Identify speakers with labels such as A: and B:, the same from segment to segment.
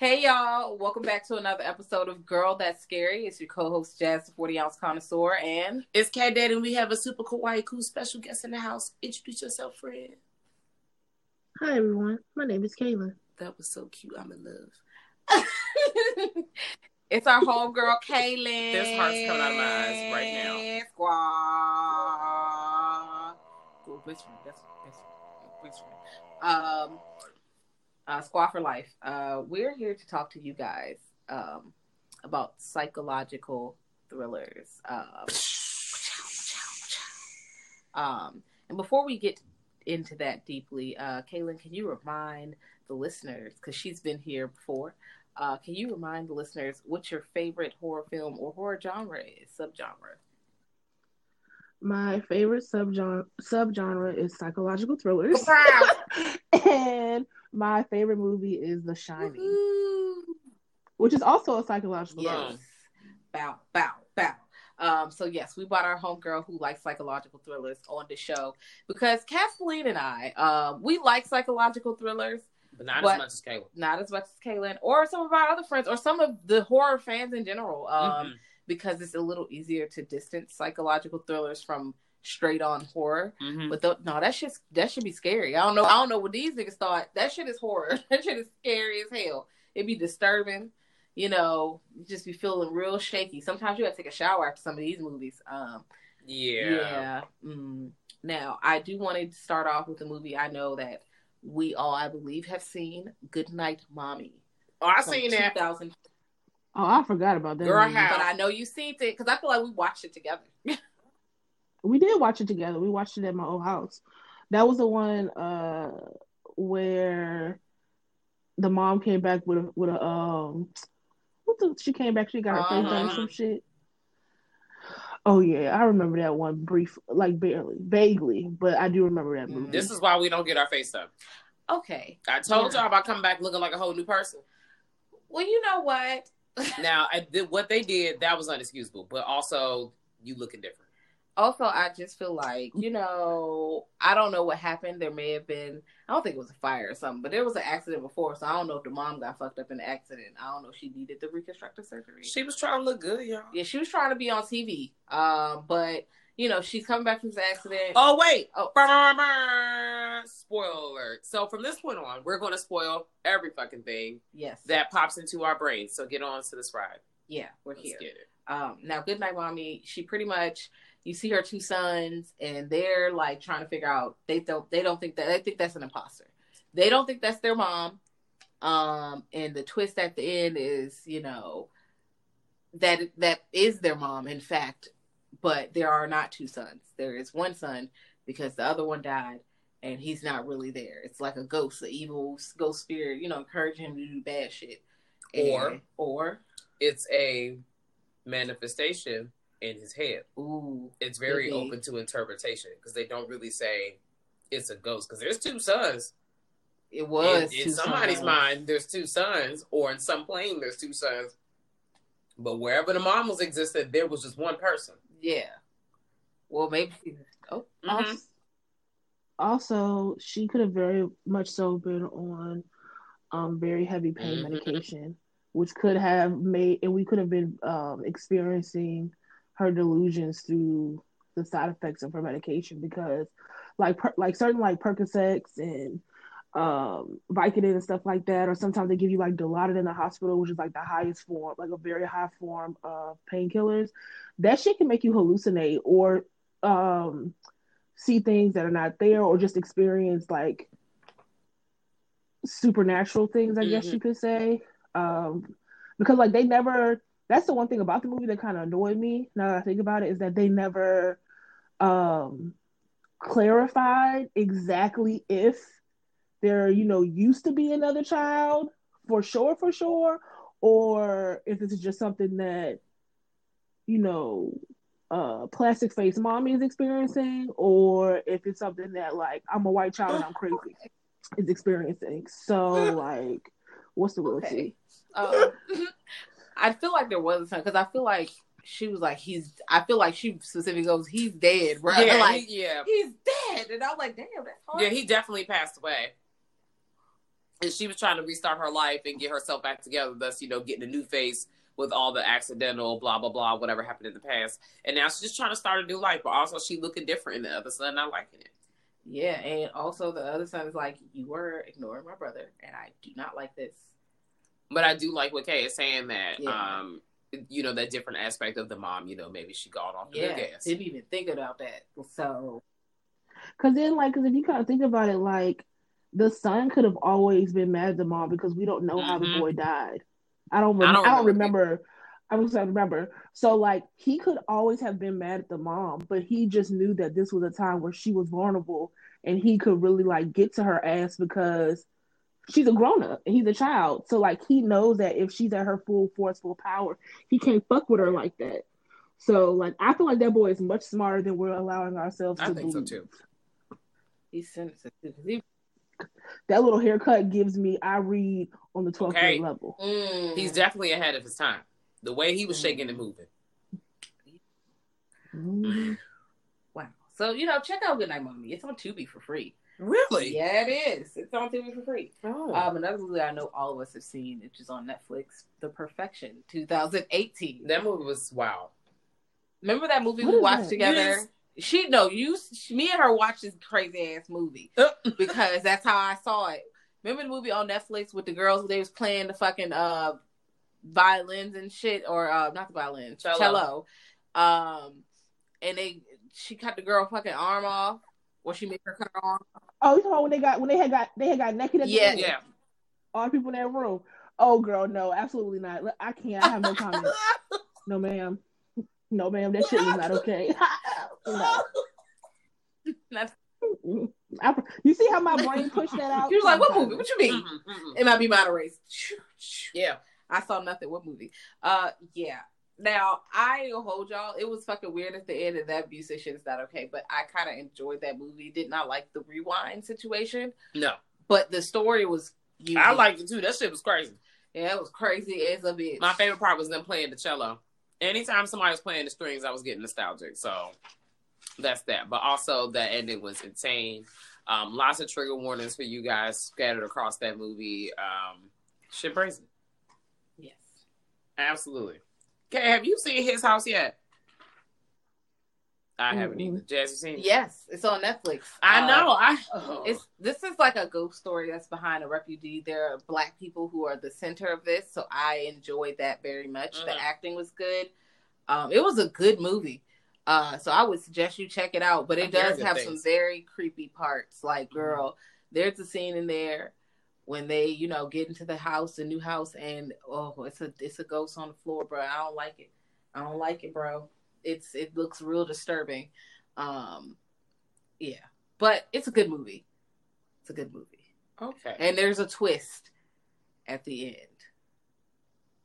A: Hey y'all, welcome back to another episode of Girl That's Scary. It's your co-host Jazz, the 40 ounce connoisseur, and
B: It's Cat Dad, and we have a super kawaii cool special guest in the house. Introduce yourself, friend.
C: Hi everyone, my name is Kayla.
B: That was so cute. I'm in love.
A: it's our homegirl Ka'lyn.
B: There's hearts coming out of my eyes right now.
A: Squaw. Cool, best friend. That's best friend. Best friend. Um, uh, Squaw for Life. Uh, we're here to talk to you guys um, about psychological thrillers. Um, um, and before we get into that deeply, uh, Ka'lyn, can you remind the listeners, because she's been here before, uh, can you remind the listeners what your favorite horror film or horror genre is, subgenre?
C: My favorite subgenre subgenre is psychological thrillers, and my favorite movie is The Shining,
A: Woohoo!
C: which is also a psychological
A: Yes.
C: thriller.
A: Bow, bow, bow. Um, so yes, we brought our homegirl who likes psychological thrillers on the show because Kathleen and I, um, we like psychological thrillers,
B: But not
A: What?
B: as much as Kayla.
A: not as much as Ka'lyn or some of our other friends or some of the horror fans in general, um,
B: Mhm.
A: because it's a little easier to distance psychological thrillers from straight on horror.
B: Mhm.
A: But th- no, that shit that should be scary. I don't know. I don't know what these niggas thought. That shit is horror. That shit is scary as hell. It'd be disturbing. You know, you just be feeling real shaky. Sometimes you gotta take a shower after some of these movies. Um,
B: yeah.
A: yeah. Mm. Now, I do want to start off with a movie I know that we all, I believe, have seen. Good Night, Mommy.
B: Oh, I
A: from
B: seen that.
A: 2000.
C: Oh, I forgot about that.
B: Girl,
C: movie.
B: how-
A: But I know you seen it because I feel like we watched it together.
C: We did watch it together. We watched it at my old house. That was the one uh, where the mom came back with a with a um what the she came back she got her face done
B: Uh-huh.
C: some shit. Oh yeah, I remember that one brief like barely, vaguely, but I do remember that movie.
B: This is why we don't get our face up.
A: Okay.
B: I told
A: Yeah.
B: y'all about coming back looking like a whole new person.
A: Well, you know what?
B: Now, I did what they did. That was unexcusable. But also, you looking different.
A: Also, I just feel like, you know, I don't know what happened. There may have been, I don't think it was a fire or something, but there was an accident before. So I don't know if the mom got fucked up in the accident. I don't know if she needed the reconstructive surgery.
B: She was trying to look good, y'all.
A: yeah, she was trying to be on TV. Um, but, you know, she's coming back from this accident.
B: Oh wait!
A: Oh.
B: Burr, burr, burr. Spoiler alert! So from this point on, we're going to spoil every fucking thing
A: yes.
B: that pops into our brains. So get on to this ride.
A: yeah, we're
B: Let's
A: here.
B: get it.
A: Um, now, Goodnight Mommy, she pretty much you see her two sons, and they're like trying to figure out. They don't. They don't think that. They think that's an imposter. They don't think that's their mom. Um, and the twist at the end is, you know, that that is their mom, in fact. But there are not two sons. There is one son because the other one died, and he's not really there. It's like a ghost, an evil ghost spirit, you know, encouraging him to do bad shit.
B: Or-
A: or
B: It's a manifestation in his head.
A: ooh,
B: It's very open to interpretation because they don't really say it's a ghost because there's two sons.
A: It was
B: in, in somebody's
A: sons.
B: mind, there's two sons, or in some plane, there's two sons. But wherever the mom was existed, there was just one person.
A: Yeah. Well, maybe. Oh,
B: Mhm.
C: Also, she could have very much so been on um very heavy pain
B: Mhm.
C: medication, which could have made, and we could have been um experiencing her delusions through the side effects of her medication because, like, per, like certain like Percocets and um Vicodin and stuff like that, or sometimes they give you like Dilaudid in the hospital, which is like the highest form, like a very high form of painkillers. That shit can make you hallucinate or um see things that are not there or just experience like supernatural things i guess
B: Mhm.
C: you could say um because like they never that's the one thing about the movie that kind of annoyed me. Now that I think about it, is that they never um clarified exactly if there, you know, used to be another child for sure, for sure, or if this is just something that, you know, uh plastic face mommy is experiencing, or if it's something that like I'm a white child and I'm crazy is experiencing. So like what's the real
A: Okay.
C: tea?
A: Um, I feel like there was a time because I feel like she was like he's. I feel like she specifically goes he's dead, bro.
B: Yeah,
A: like
B: he, yeah,
A: he's dead, and I'm like, damn, that's hard.
B: yeah. He definitely passed away, and she was trying to restart her life and get herself back together. Thus, you know, getting a new face with all the accidental blah blah blah whatever happened in the past, and now she's just trying to start a new life. But also, she looking different, and the other son not liking it.
A: Yeah, and also the other son is like, you were ignoring my brother, and I do not like this.
B: But I do like what Kay is saying that,
A: Yeah.
B: um, you know, that different aspect of the mom. You know, maybe she got off the
A: Yeah,
B: gas.
A: didn't even think about that. So
C: Because then, like, because if you kind of think about it, like, the son could have always been mad at the mom because we don't know how the
B: Mhm.
C: boy died. I don't. Rem-
B: I
C: I
B: don't
C: don't,
B: remember.
C: remember. I was trying to remember. So, like, he could always have been mad at the mom, but he just knew that this was a time where she was vulnerable, and he could really like get to her ass because she's a grown up and he's a child. So, like, he knows that if she's at her full force, full power, he can't fuck with her like that. So, like, I feel like that boy is much smarter than we're allowing ourselves to
B: I
C: to
B: think so too.
A: he's sensitive. He,
C: that little haircut gives me I read on the 12th
B: Okay.
C: grade level.
A: mm,
B: He's definitely ahead of his time. The way he was shaking and moving.
C: Mhm.
A: wow. So you know, check out Goodnight Mommy. It's on Tubi for free.
B: Really?
A: Yeah, it is. It's on Tubi for free.
B: Oh.
A: Um, another movie I know all of us have seen, which is on Netflix, The Perfection, 2018.
B: that movie was wow.
A: Remember that movie
C: What
A: we watched
C: that?
A: together?
B: Yes.
A: She no, you, she, me and her watched this crazy ass movie
B: Uh.
A: because that's how I saw it. Remember the movie on Netflix with the girls? They was playing the fucking uh violins and shit, or uh not the violins,
B: Cello.
A: cello. Um, and they she cut the girl fucking arm off, or she made her cut her arm. off.
C: Oh, you talking about when they got when they had got they had got naked at the
A: Yeah.
C: end?
B: Yeah.
C: All the people in that room. Oh girl, no, absolutely not. I can't. I have no comment. No, ma'am. No, ma'am. That shit was not okay. no.
A: That's-
C: I, you see how my brain pushed that out?
A: She was like, "What movie? What you mean?"
B: Mhm, mhm.
A: It might be Minor Race.
B: Yeah.
A: I saw nothing. What movie? Uh, yeah. Now I hold y'all. It was fucking weird at the end, and that shit is not okay. But I kind of enjoyed that movie. Did not like the rewind situation,
B: No.
A: but the story was. Unique.
B: I liked it too. That shit was crazy.
A: Yeah, it was crazy as a bitch.
B: My favorite part was them playing the cello. Anytime somebody was playing the strings, I was getting nostalgic. So that's that. But also the ending was insane. Um, lots of trigger warnings for you guys scattered across that movie. Um, shit crazy.
A: Yes.
B: Absolutely. Okay, have you seen his house yet? I haven't
C: Mm-mm.
B: either. Jazz, you seen it?
A: Yes, it's on Netflix.
B: I
A: Uh,
B: know. I
A: It's this is like a ghost story that's behind a refugee. There are black people who are the center of this, so I enjoyed that very much. The
B: Mhm.
A: acting was good. Um, it was a good movie. Uh, so I would suggest you check it out. But it does have
B: things.
A: some very creepy parts. Like, girl, there's a scene in there when they, you know, get into the house, the new house, and oh, it's a it's a ghost on the floor, bro. I don't like it. I don't like it, bro. It's it looks real disturbing. Um, yeah, but it's a good movie. It's a good movie,
B: okay.
A: and there's a twist at the end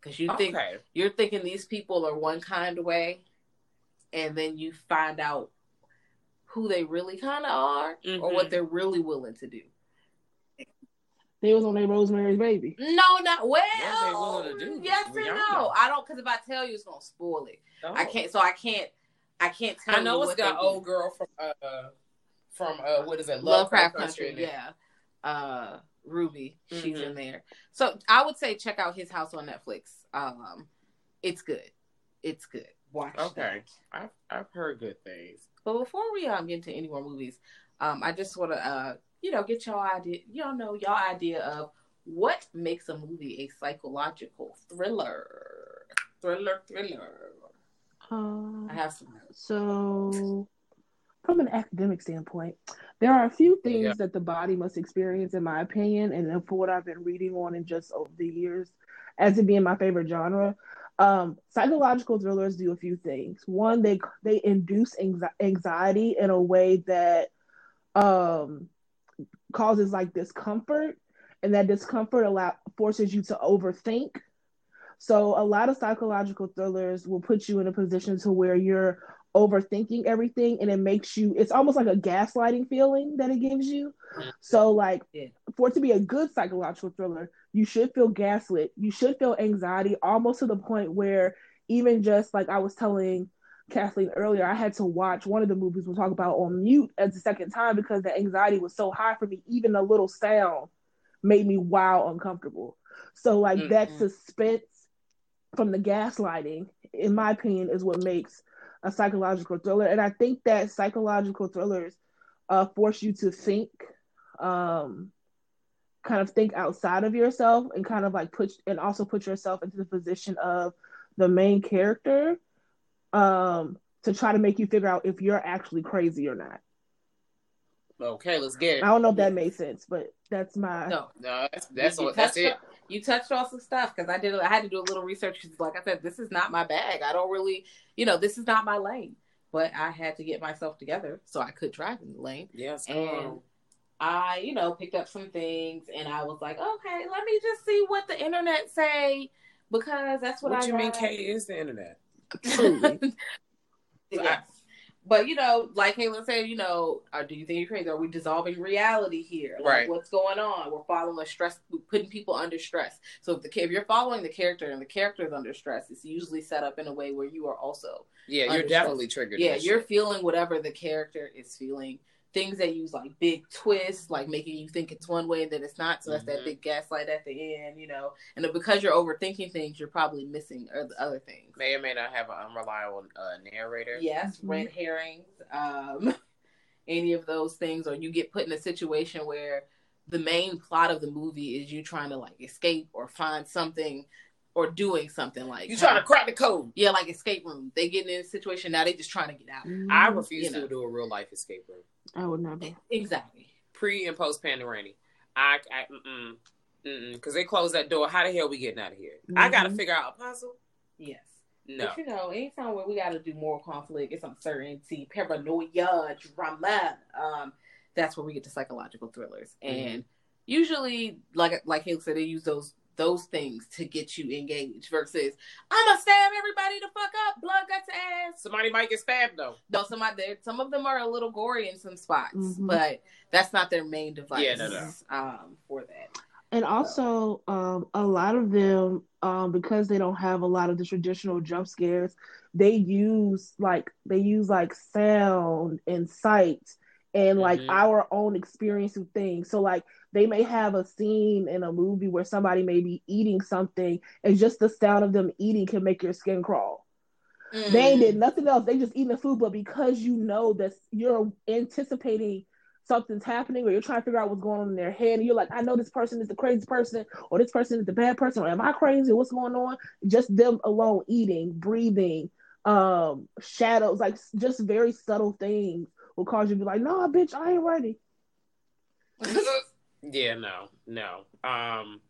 A: because you think
B: okay.
A: you're thinking these people are one kind of way, and then you find out who they really kind of are or
B: Mhm.
A: what they're really willing to do.
C: They was on their Rosemary's Baby.
A: No, not well.
B: What they to do?
A: Yes
B: We
A: and no. I don't because if I tell you, it's gonna spoil it. I
B: Oh.
A: can't. So I can't. I can't tell.
B: I know
A: you
B: it's
A: what
B: got
A: they do.
B: old girl from uh from uh what is it
A: Lovecraft
B: Country,
A: Country, yeah. Uh, Ruby, she's
B: Mhm.
A: in there. So I would say check out his house on Netflix. Um, it's good. It's good. Watch.
B: Okay,
A: that.
B: I've I've heard good things.
A: But before we um get into any more movies, um, I just want to uh you know get y'all idea, y'all know y'all idea of what makes a movie a psychological thriller. Thriller, thriller.
C: Uh,
A: I have some notes.
C: So, from an academic standpoint, there are a few things
B: Yeah.
C: that the body must experience, in my opinion, and then for what I've been reading on and just over the years, as it being my favorite genre. Um, psychological thrillers do a few things. One, they they induce anxiety in a way that um, causes like discomfort, and that discomfort allow forces you to overthink. So a lot of psychological thrillers will put you in a position to where you're overthinking everything and it makes you it's almost like a gaslighting feeling that it gives you so like yeah. for it to be a good psychological thriller you should feel gaslit you should feel anxiety almost to the point where even just like i was telling kathleen earlier i had to watch one of the movies we'll talk about on mute as the second time because the anxiety was so high for me. Even a little sound made me wow uncomfortable. So like mm-hmm. that suspense from the gaslighting in my opinion is what makes a psychological thriller, and I think that psychological thrillers uh, force you to think, um, kind of think outside of yourself, and kind of like put and also put yourself into the position of the main character, um, to try to make you figure out if you're actually crazy or not.
B: Okay, let's get it.
C: I don't know if that made sense, but that's my
B: no, no, that's that's, what, that's it
A: you touched on some stuff because I did. I had to do a little research because, like I said, this is not my bag. I don't really, you know, this is not my lane. But I had to get myself together so I could drive in the lane.
B: Yes,
A: and I, you know, picked up some things, and I was like, okay, let me just see what the internet say because that's what, I
B: what
A: I.
B: you mean? K is the internet.
A: yes. But you know, like Caitlin said, you know, or do you think you're crazy? Are we dissolving reality here? Like,
B: right.
A: What's going on? We're following a stress, putting people under stress. So if the if you're following the character and the character is under stress, it's usually set up in a way where you are also.
B: Yeah, you're definitely triggered.
A: Yeah, you're shit. feeling whatever the character is feeling things that use like big twists, like making you think it's one way and then it's not. So that's mm-hmm. that big gaslight at the end, you know. And because you're overthinking things, you're probably missing other things.
B: May or may not have an unreliable uh, narrator.
A: Yes, mm-hmm. red herrings, um, any of those things, or you get put in a situation where the main plot of the movie is you trying to like escape or find something or doing something like
B: you trying to crack the code.
A: Yeah, like escape room. They get in a situation now. They just trying to get out.
B: I refuse you know. to do a real life escape room.
C: I would never.
A: Exactly.
B: Pre and post pandemic. I, I mm mm because they closed that door. How the hell we getting out of here? Mm-hmm. I got to figure out a puzzle.
A: Yes.
B: No.
A: But you know, anytime where we got to do more conflict, it's uncertainty, paranoia, drama. Um, that's where we get to psychological thrillers, mm-hmm. and usually, like like Haley said, they use those those things to get you engaged versus I'm gonna stab everybody to fuck up, blood guts ass.
B: Somebody might get stabbed though.
A: No, somebody some of them are a little gory in some spots, mm-hmm. but that's not their main device.
B: Yeah, no, no.
A: Um, for that.
C: And also, um, a lot of them, um, because they don't have a lot of the traditional jump scares, they use like they use like sound and sight and like mm-hmm. our own experience of things. So like they may have a scene in a movie where somebody may be eating something, and just the sound of them eating can make your skin crawl. Mm. They ain't did nothing else. They just eating the food, but because you know that you're anticipating something's happening or you're trying to figure out what's going on in their head and you're like, I know this person is the crazy person or this person is the bad person or am I crazy? What's going on? Just them alone eating, breathing, um, shadows, like just very subtle things will cause you to be like, no, bitch, I ain't ready.
B: yeah, no, no. Um,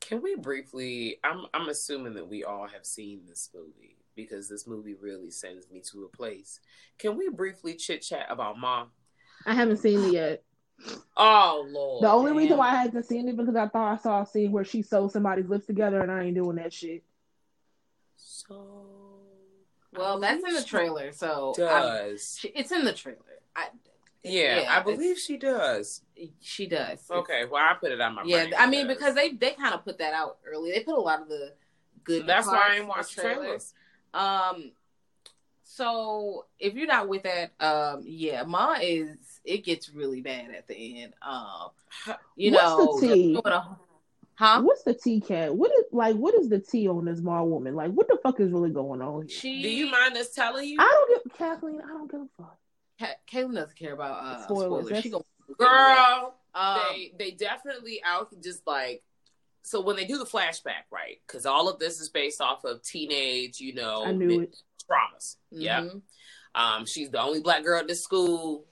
B: can we briefly? I'm I'm assuming that we all have seen this movie because this movie really sends me to a place. Can we briefly chit chat about Ma?
C: I haven't seen it yet.
B: Oh lord!
C: The only damn. reason why I hadn't seen it because I thought I saw a scene where she sewed somebody's lips together, and I ain't doing that shit.
B: So
A: well, that's in the trailer, so
B: does
A: I, it's in the trailer. I,
B: yeah, yeah, I believe she does.
A: She does.
B: Okay, well, I put it on my.
A: Yeah, I mean because they they kind of put that out early. They put a lot of the good.
B: So that's why I ain't watched trailers. trailers.
A: Um, so if you're not with that, um, yeah, Ma is it gets really bad at the end. Um, you
C: What's
A: know,
C: the tea?
A: Huh?
C: What's the T cat? What is like? What is the T on this small woman? Like, what the fuck is really going on? Here?
A: She.
B: Do you mind us telling you?
C: I don't give Kathleen. I don't give a fuck.
A: Ka- Caitlin doesn't care about uh, spoilers. spoilers. She go,
B: girl. Um, they they definitely out just like so when they do the flashback, right? Because all of this is based off of teenage, you know,
C: I knew it.
B: traumas. Mm-hmm. Yeah. Um, she's the only black girl at this school.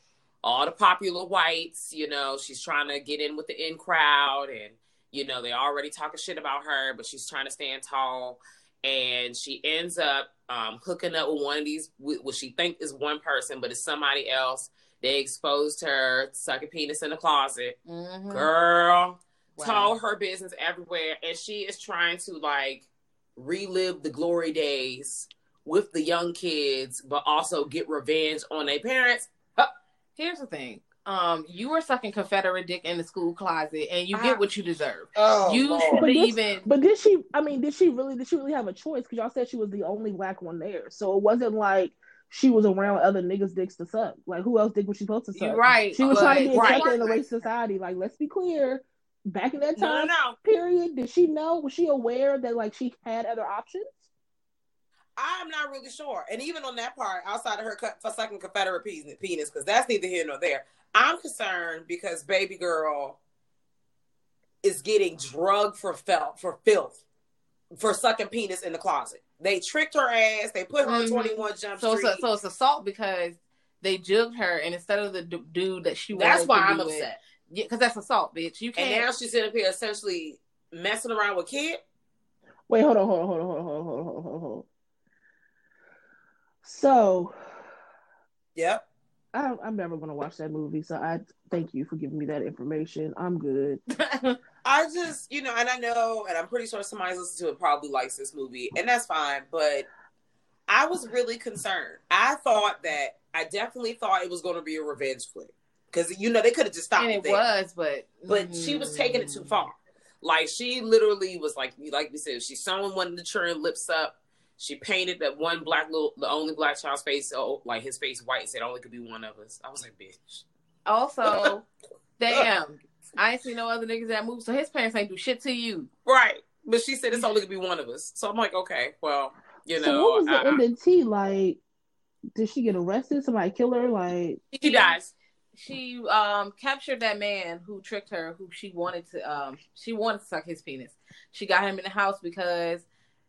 B: All the popular whites, you know, she's trying to get in with the in crowd and you know, they already talking shit about her, but she's trying to stand tall. and she ends up um, hooking up with one of these, what she think is one person, but it's somebody else. They exposed her sucking penis in the closet.
A: Mhm.
B: Girl,
A: Wow.
B: told her business everywhere, and she is trying to like relive the glory days with the young kids, but also get revenge on their parents.
A: Here's the thing. Um, you were sucking Confederate dick in the school closet, and you
B: Ah.
A: get what you deserve.
B: Oh,
A: you
C: But
A: should
C: this-
A: even.
C: But did she? I mean, did she really? Did she really have a choice? Because y'all said she was the only black one there, so it wasn't like she was around other niggas' dicks to suck. Like who else dick was she supposed to suck?
A: You're right.
C: She was trying to be
A: but-
C: accepted in a racist society. Like, let's be clear. Back in that time
B: no, no.
C: period, did she know? Was she aware that like she had other options?
B: I'm not really sure. And even on that part, outside of her cut for sucking Confederate penis, penis, because that's neither here nor there. I'm concerned because baby girl is getting drugged for filth, for filth, for sucking penis in the closet. They tricked her ass. They put her mm-hmm.
A: on
B: 21 Jump
A: so
B: Street.
A: It's a, so it's assault because they jugged her, and instead of the d- dude that she
B: that's why I'm upset.
A: Because yeah, that's assault, bitch. You can't.
B: And now she's in here essentially messing around with kid.
C: Wait, hold on, hold on, hold on, hold on, hold on, hold on, hold on. So,
B: yep.
C: I, I'm never gonna watch that movie. So I thank you for giving me that information. I'm good.
B: I just, you know, and I know, and I'm pretty sure somebody's listening to it probably likes this movie, and that's fine. But I was really concerned. I thought that I definitely thought it was going to be a revenge flick because you know they could have just stopped
A: and
B: it
A: it
B: there.
A: was, but
B: but she was taking it too mm-hmm. far. Like she literally was like, like we said, she's sewn one of the children lips up. She painted that one black little, the only black child's face, oh, like his face white. Said only could be one of us. I was like, bitch.
A: Also, damn, I ain't seen no other niggas that move, so his parents ain't do shit to you.
B: Right. But she said it's only could be one of us. So I'm like, okay, well, you know,
C: so what was the
B: I-
C: end of tea? Like, did she get arrested? Somebody kill her? Like,
B: she dies.
A: She um captured that man who tricked her, who she wanted to um she wanted to suck his penis. She got him in the house because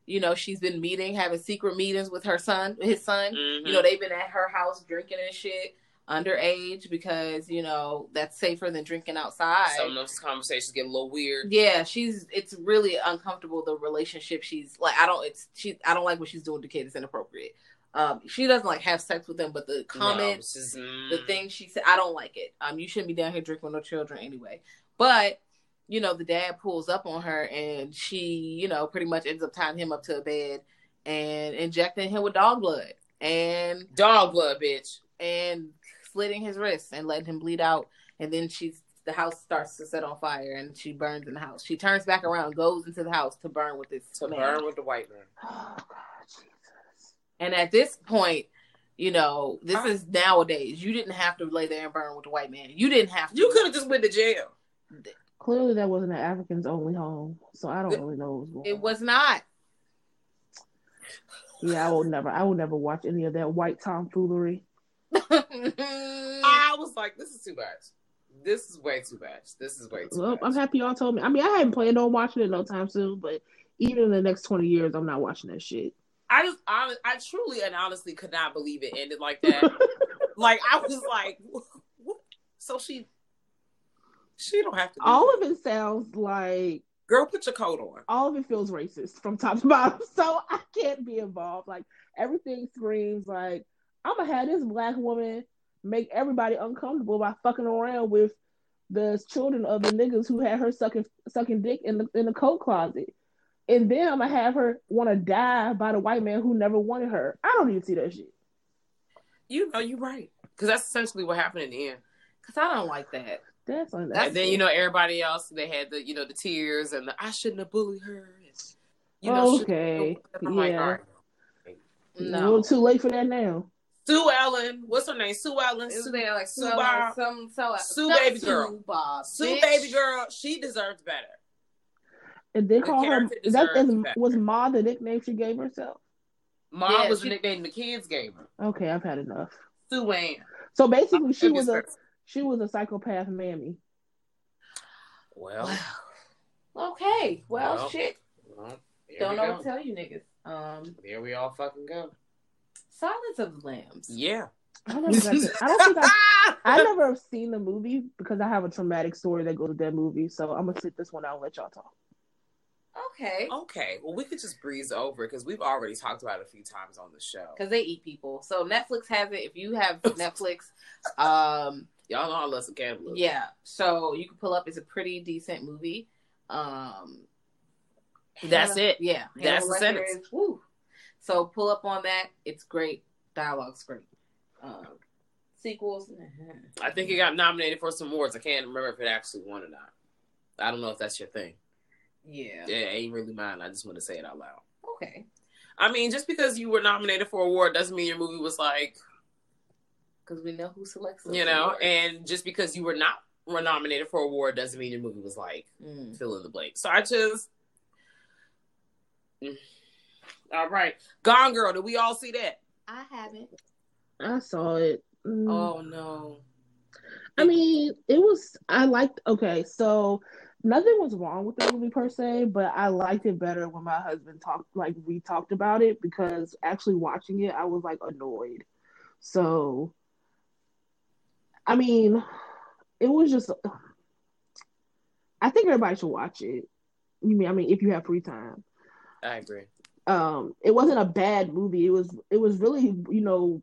A: you know she's been meeting, having secret meetings with her son, his son.
B: Mhm.
A: You know they've been at her house drinking and shit underage because you know that's safer than drinking outside.
B: some of those conversations get a little weird.
A: Yeah, she's it's really uncomfortable the relationship she's like I don't it's she I don't like what she's doing to kids, it's inappropriate. Um she doesn't like have sex with them, but the comments,
B: No, is, mm,
A: the thing she said, I don't like it. Um you shouldn't be down here drinking with no children anyway. But you know, the dad pulls up on her and she, you know, pretty much ends up tying him up to a bed and injecting him with dog blood and
B: dog blood, bitch.
A: and slitting his wrists and letting him bleed out. And then she's the house starts to set on fire and she burns in the house. She turns back around, goes into the house to burn with this
B: To
A: man.
B: burn with the white man.
C: oh god, Jesus.
A: And at this point, you know, this is nowadays. You didn't have to lay there and burn with the white man. You didn't have to.
B: You could have just went to jail.
C: Clearly, that wasn't an African's only home, so I don't really know what was going
A: It was not.
C: Yeah, I will never. I will never watch any of that white tomfoolery.
B: I was like, this is too much. This is way too much. This is way too
C: Well,
B: much.
C: I'm happy y'all told me. I mean, I hadn't planned on watching it no time soon, but even in the next twenty years, I'm not watching that shit.
B: I just, I, I truly and honestly could not believe it ended like that. like I was like, what? so she, she don't have to.
C: All
B: that.
C: of it sounds like
B: girl, put your coat on.
C: all of it feels racist from top to bottom. So I can't be involved. Like everything screams like I'm gonna have this black woman make everybody uncomfortable by fucking around with the children of the niggas who had her sucking sucking dick in the in the coat closet. And then I'm gonna have her want to die by the white man who never wanted her. I don't even see that shit.
B: You know, you're right because that's essentially what happened in the end.
A: Because I don't like that.
C: That's like
B: and then you know everybody else they had the you know the tears and the I shouldn't have bullied her. And, you know, shouldn't have
C: Okay.
B: bullied her. I'm like,
C: Yeah.
B: all right.
C: a
A: No.
C: little too late for that now.
B: Sue Ellen, what's her name? Sue Ellen.
A: It was
B: Sue,
A: there like
B: Sue
A: so,
B: Bob.
A: some so
B: Sue
A: some
B: baby
A: Sue
B: girl.
A: Bob,
B: Sue baby girl, she deserves better.
C: And they
B: The
C: call her
B: character
C: is that
B: deserves
C: is,
B: that.
C: was Ma the nickname she gave herself?
B: Ma
A: Yeah,
B: was
A: she-
B: the nickname the kids gave her.
C: Okay, I've had enough.
B: Sue Ann.
C: So basically, she was a
B: gracious.
C: She was a psychopath mammy.
B: Well,
A: Okay. Well,
B: Well,
A: shit.
B: well
A: Don't
B: we
A: know
B: go.
A: what to tell you niggas. Um,
B: There we all fucking go.
A: Silence of the Lambs.
B: Yeah.
C: I never got to, I don't think I I never have seen the movie because I have a traumatic story that goes with that movie. So I'm gonna sit this one out and let y'all talk.
A: Okay.
B: Okay, well, we could just breeze over because we've already talked about it a few times on the show.
A: Because they eat people. So Netflix has it. If you have Netflix, um,
B: Y'all know I love some cannibalism.
A: yeah. So you can pull up. It's a pretty decent movie. Um,
B: That's it.
A: Yeah,
B: That's the
A: Hannibal
B: sentence.
A: Woo. So pull up on that. It's great. Dialogue's great. Um, sequels.
B: I think it got nominated for some awards. I can't remember if it actually won or not. I don't know if that's your thing.
A: Yeah.
B: Yeah, it ain't really mine. I just want to say it out loud.
A: Okay.
B: I mean, just because you were nominated for an award doesn't mean your movie was like,
A: Because we know who selects. those
B: you know,
A: awards.
B: and just because you were not were nominated for an award doesn't mean your movie was like
A: Mm.
B: fill in the blank. So I just. Mm. All right, Gone Girl. Did we all see that?
A: I haven't.
C: I saw it. Mm.
B: Oh no.
C: I mean, it was. I liked. Okay, so nothing was wrong with the movie per se, but I liked it better when my husband talked. Like we talked about it because actually watching it, I was like annoyed. So, I mean, it was just. I think everybody should watch it. You mean? I mean, if you have free time.
B: I agree.
C: um it wasn't a bad movie it was it was really you know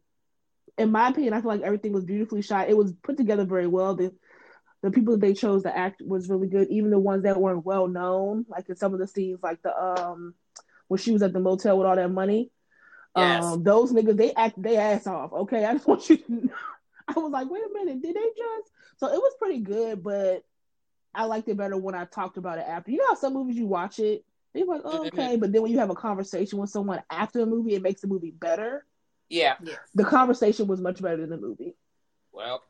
C: in my opinion i feel like everything was beautifully shot it was put together very well the the people that they chose to act was really good even the ones that weren't well known like in some of the scenes like the um when she was at the motel with all that money
B: Yes.
C: um those niggas they act they ass off okay i just want you to know. i was like wait a minute did they just so it was pretty good but i liked it better when i talked about it after you know how some movies you watch it you're like, oh, okay, but then when you have a conversation with someone after the movie, it makes the movie better.
B: Yeah.
C: The conversation was much better than the movie.
B: Well,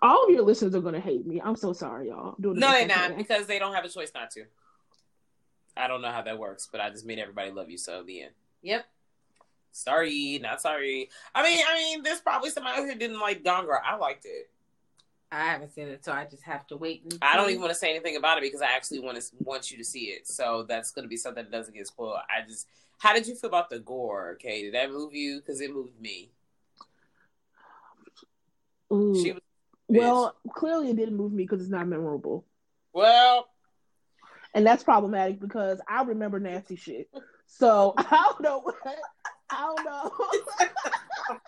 C: All of your listeners are gonna hate me. I'm so sorry, y'all. I'm doing
B: no, they're not
C: podcast.
B: because they don't have a choice not to. I don't know how that works, but I just made everybody love you. So the end.
A: Yep.
B: Sorry, not sorry. I mean, I mean, there's probably somebody who didn't like Gone Girl. I liked it.
A: I haven't seen it, so I just have to wait. And
B: I don't even want to say anything about it because I actually want to want you to see it. So that's going to be something that doesn't get spoiled. I just, how did you feel about the gore? Okay, did that move you? Because it moved me.
C: Ooh.
B: She was
C: well, clearly it didn't move me because it's not memorable,
B: well.
C: and that's problematic because I remember nasty shit. So I don't know. What, I don't know.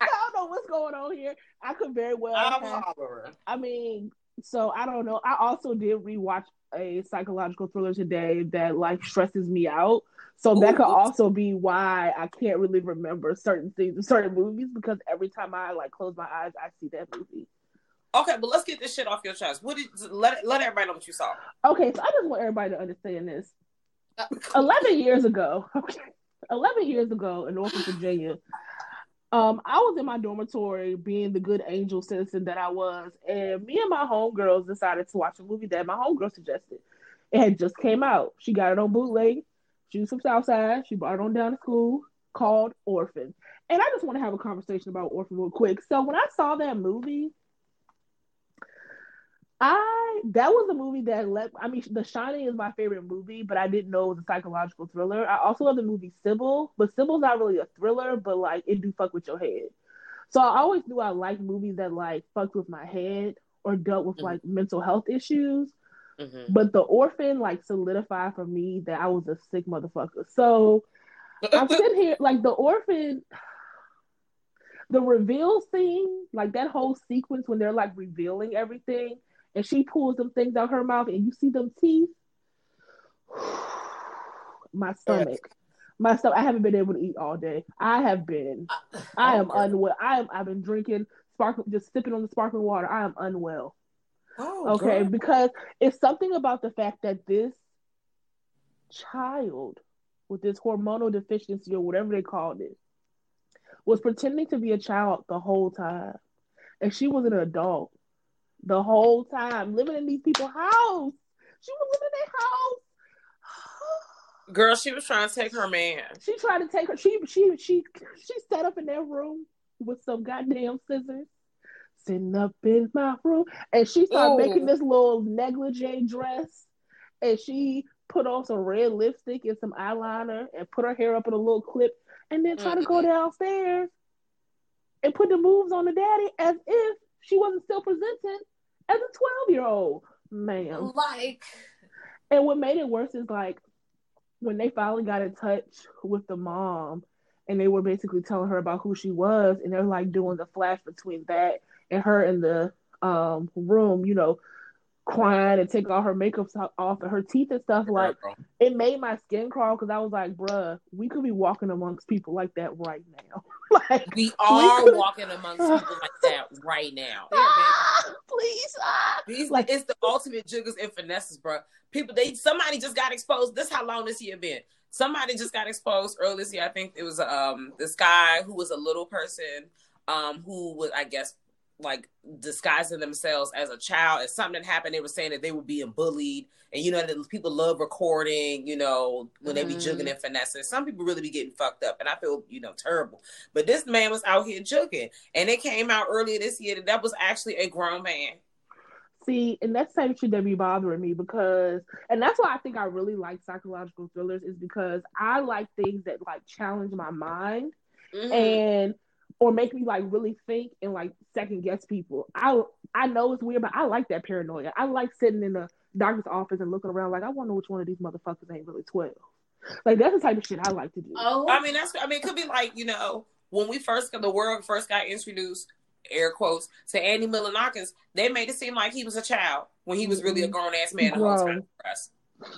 C: I don't know what's going on here. I could very well.
B: I'm
C: have
B: hollering.
C: I mean, so I don't know. I also did rewatch a psychological thriller today that like stresses me out. So that could also be why I can't really remember certain things, certain movies, because every time I like close my eyes, I see that movie.
B: Okay, but let's get this shit off your chest. What did let let everybody know what you saw?
C: Okay, so I just want everybody to understand this. Eleven years ago, okay, eleven years ago in Norfolk, Virginia, um, I was in my dormitory being the good angel citizen that I was, and me and my homegirls decided to watch a movie that my homegirl suggested. It had just came out. She got it on bootleg. She was from Southside. She brought it on down to school called Orphan. And I just want to have a conversation about Orphan real quick. So when I saw that movie, I that was a movie that let I mean The Shining is my favorite movie, but I didn't know it was a psychological thriller. I also love the movie Sybil, but Sybil's not really a thriller, but like it do fuck with your head. So I always knew I liked movies that like fucked with my head or dealt with
B: Mhm.
C: like mental health issues.
B: Mm-hmm.
C: But the orphan like solidified for me that I was a sick motherfucker. So I'm sitting here like the orphan the reveal scene, like that whole sequence when they're like revealing everything and she pulls them things out her mouth and you see them teeth. My stomach. My stomach. I haven't been able to eat all day. I have been. Uh, I am unwell. I am I've been drinking sparkling just sipping on the sparkling water. I am unwell.
B: Oh,
C: Okay,
B: girl.
C: because it's something about the fact that this child with this hormonal deficiency or whatever they called it was pretending to be a child the whole time. And she was an adult the whole time, living in these people's house. She was living in their house.
B: Girl, she was trying to take her man.
C: She tried to take her. She she she she sat up in that room with some goddamn scissors, sitting up in my room, and she started
B: Ooh.
C: making this little negligee dress, and she put on some red lipstick and some eyeliner, and put her hair up in a little clip, and then try to go downstairs and put the moves on the daddy as if she wasn't still presenting as a twelve year old. ma'am.
A: Like,
C: And what made it worse is like when they finally got in touch with the mom and they were basically telling her about who she was and they're like doing the flash between that and her in the um room, you know, crying and take all her makeup so- off and her teeth and stuff like it made my skin crawl because I was like, bruh, we could be walking amongst people like that right now. Like
B: We are
C: could-
B: walking amongst people like that right now.
C: ah, please ah.
B: These
C: Like-
B: it's the ultimate jiggers and finesses, bro. People, they somebody just got exposed. This how long this year been. Somebody just got exposed earlier this year. I think it was um this guy who was a little person, um who was I guess like disguising themselves as a child. And something that happened, they were saying that they were being bullied. And you know that people love recording. You know when they be
A: Mhm.
B: jugging and finessing. Some people really be getting fucked up, and I feel you know terrible. But this man was out here jugging, and it came out earlier this year that that was actually a grown man.
C: See, and that's the type of shit that be bothering me because, and that's why I think I really like psychological thrillers is because I like things that like challenge my mind
B: Mhm.
C: and or make me like really think and like second guess people. I I know it's weird, but I like that paranoia. I like sitting in the doctor's office and looking around like I wonder which one of these motherfuckers ain't really twelve. Like that's the type of shit I like to do.
A: oh,
B: I mean, that's. I mean, it could be like you know when we first the world first got introduced, air quotes to Andy Milonakis, they made it seem like he was a child when he was really a grown ass man the whole time. for us.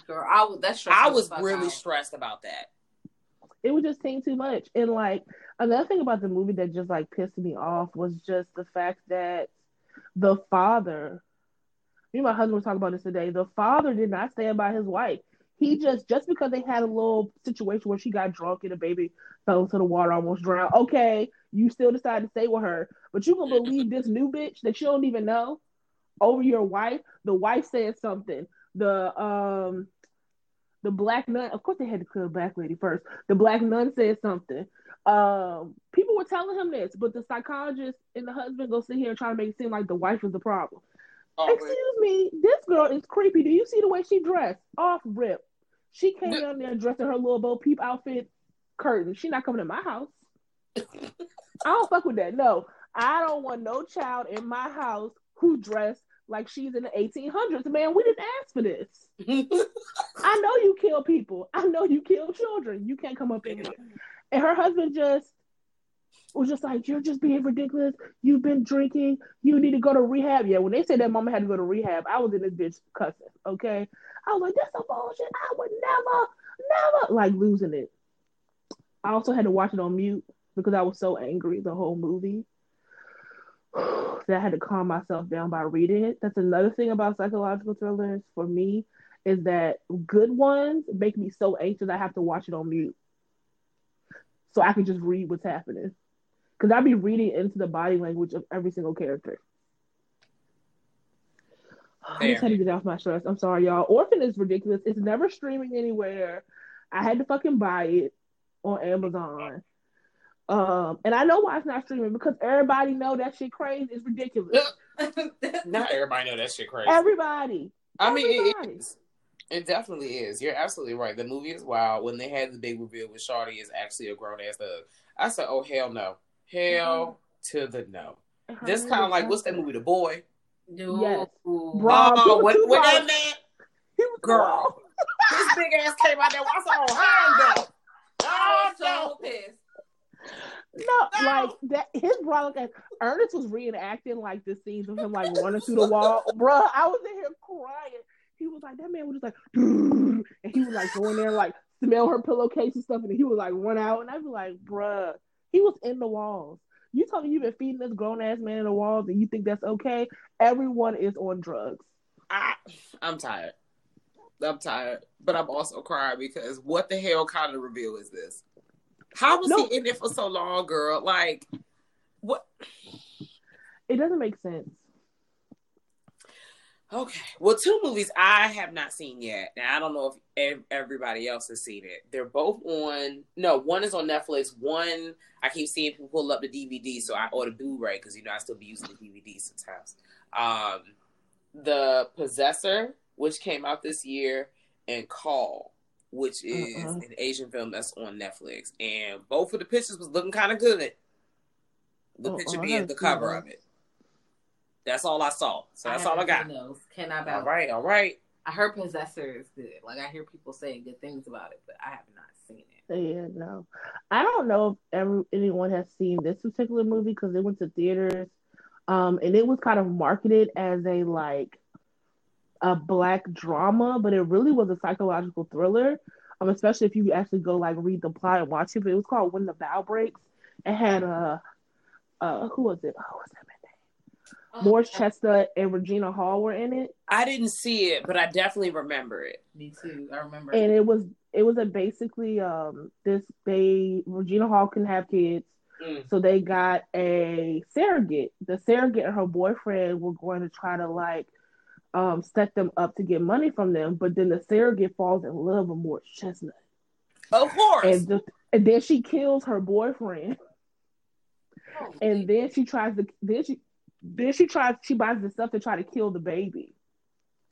A: girl, I was that's
B: I was really stressed about that.
C: it would just seem too much. And like another thing about the movie that just like pissed me off was just the fact that the father, me and my husband were talking about this today. The father did not stand by his wife. He just just because they had a little situation where she got drunk and the baby fell into the water, almost drowned. Okay, you still decided to stay with her, but you gonna believe this new bitch that you don't even know over your wife? The wife said something. The um the black nun, of course, they had to kill the black lady first. The black nun said something. Um, people were telling him this, but the psychologist and the husband go sit here and try to make it seem like the wife is the problem.
B: Oh,
C: Excuse me, this girl is creepy. Do you see the way she dressed? Off rip. She came down there dressed in her little Bo Peep outfit, curtain. She not coming to my house. I don't fuck with that. No, I don't want no child in my house who dressed like she's in the 1800s. Man, we didn't ask for this. I know you kill people. I know you kill children. You can't come up in here. And her husband just was just like, You're just being ridiculous. You've been drinking. You need to go to rehab. Yeah, when they said that mama had to go to rehab, I was in this bitch cussing. Okay. I was like, That's some bullshit. I would never, never like losing it. I also had to watch it on mute because I was so angry the whole movie that I had to calm myself down by reading it. That's another thing about psychological thrillers for me is that good ones make me so anxious I have to watch it on mute so I can just read what's happening. Because I'd be reading into the body language of every single character. I just had to get off my stress. I'm sorry, y'all. Orphan is ridiculous. It's never streaming anywhere. I had to fucking buy it on Amazon. Um, and I know why it's not streaming because everybody know that shit crazy. It's ridiculous.
B: Not everybody know that shit crazy.
C: Everybody.
B: I mean, it
C: everybody.
B: is. It definitely is. You're absolutely right. The movie is wild. When they had the big reveal with Shawty is actually a grown ass thug, I said, "Oh hell no, hell mm-hmm. to the no."
C: Her
B: This kind of like what's that movie, The Boy?
A: Dude.
C: Yes.
A: Bro.
C: Bro,
B: oh,
C: was
B: what, what that man?
C: He was
B: Girl, this big ass came out there. I said, "Oh hell no,
A: I
B: oh
A: was
B: no."
A: so pissed.
C: No,
B: No.
C: like that. His brother, like, Ernest was reenacting like the scenes of him like running through the wall. Bruh, I was in here crying. He was like, that man was just like, and he was like going there like smell her pillowcase and stuff, and he was like run out, and I'd be like, bruh, he was in the walls. You told me you've been feeding this grown ass man in the walls, and you think that's okay? Everyone is on drugs.
B: I, I'm tired. I'm tired, but I'm also crying because what the hell kind of reveal is this? How was
C: No.
B: he in it for so long, girl? Like, what?
C: It doesn't make sense.
B: Okay. Well, two movies I have not seen yet. Now I don't know if everybody else has seen it. They're both on. No, one is on Netflix. One I keep seeing people pull up the DVD, so I order Blu-ray because you know I still be using the DVD sometimes. Um, the Possessor, which came out this year, and Call, which is
C: Uh-uh.
B: an Asian film that's on Netflix, and both of the pictures was looking kind of good. The
C: Uh-uh,
B: picture being the cover of it. That's all I saw. So that's all I got.
A: seen Those. Cannot
B: All
A: vouch.
B: right, all right.
A: I heard Possessor is good. Like I hear people saying good things about it, but I have not seen it.
C: Yeah, no. I don't know if ever anyone has seen this particular movie because it went to theaters. Um, and it was kind of marketed as a like a black drama, but it really was a psychological thriller. Um, especially if you actually go like read the plot and watch it. But it was called When the Bow Breaks. It had uh uh who was it? Oh, what's that man's name? Morris Chestnut and Regina Hall were in it.
B: I didn't see it, but I definitely remember it.
A: Me too. I remember.
C: and it was it was a basically um this they Regina Hall can have kids,
B: Mm.
C: so they got a surrogate. The surrogate and her boyfriend were going to try to like um set them up to get money from them, but then the surrogate falls in love with Morris Chestnut,
B: Of course.
C: and, the, and then she kills her boyfriend,
A: Oh,
C: and then she tries to then she then she tries she buys the stuff to try to kill the baby.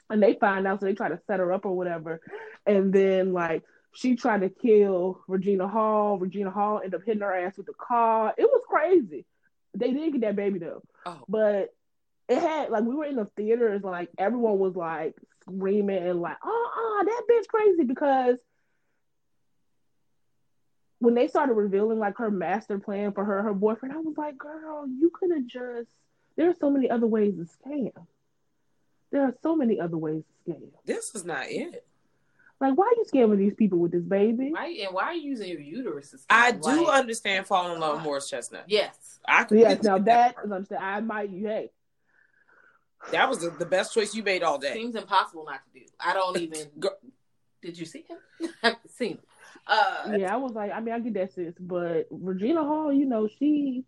C: And they find out so they try to set her up or whatever. And then like she tried to kill regina hall. Regina hall ended up hitting her ass with the car. It was crazy. They didn't get that baby though.
B: Oh.
C: but it had like we were in the theaters like everyone was like screaming and like oh, that bitch crazy because when they started revealing like her master plan for her her boyfriend i was like girl you could have just there are so many other ways to scam there are so many other ways to scam
B: this is not it.
C: like why are you scamming these people with this baby
A: Why and why are you using your uterus? to scam?
B: I
A: scam?
B: do
A: Like,
B: understand falling in love with Morris Chestnut.
A: Yes.
B: I can
C: yes now that
B: part.
C: is understand i might hey
B: that was the, the best choice you made all day.
A: Seems impossible not to do. I don't even.
B: Go-
A: Did you see him? I haven't seen him. Uh,
C: yeah i was like i mean i get that sis but regina hall you know she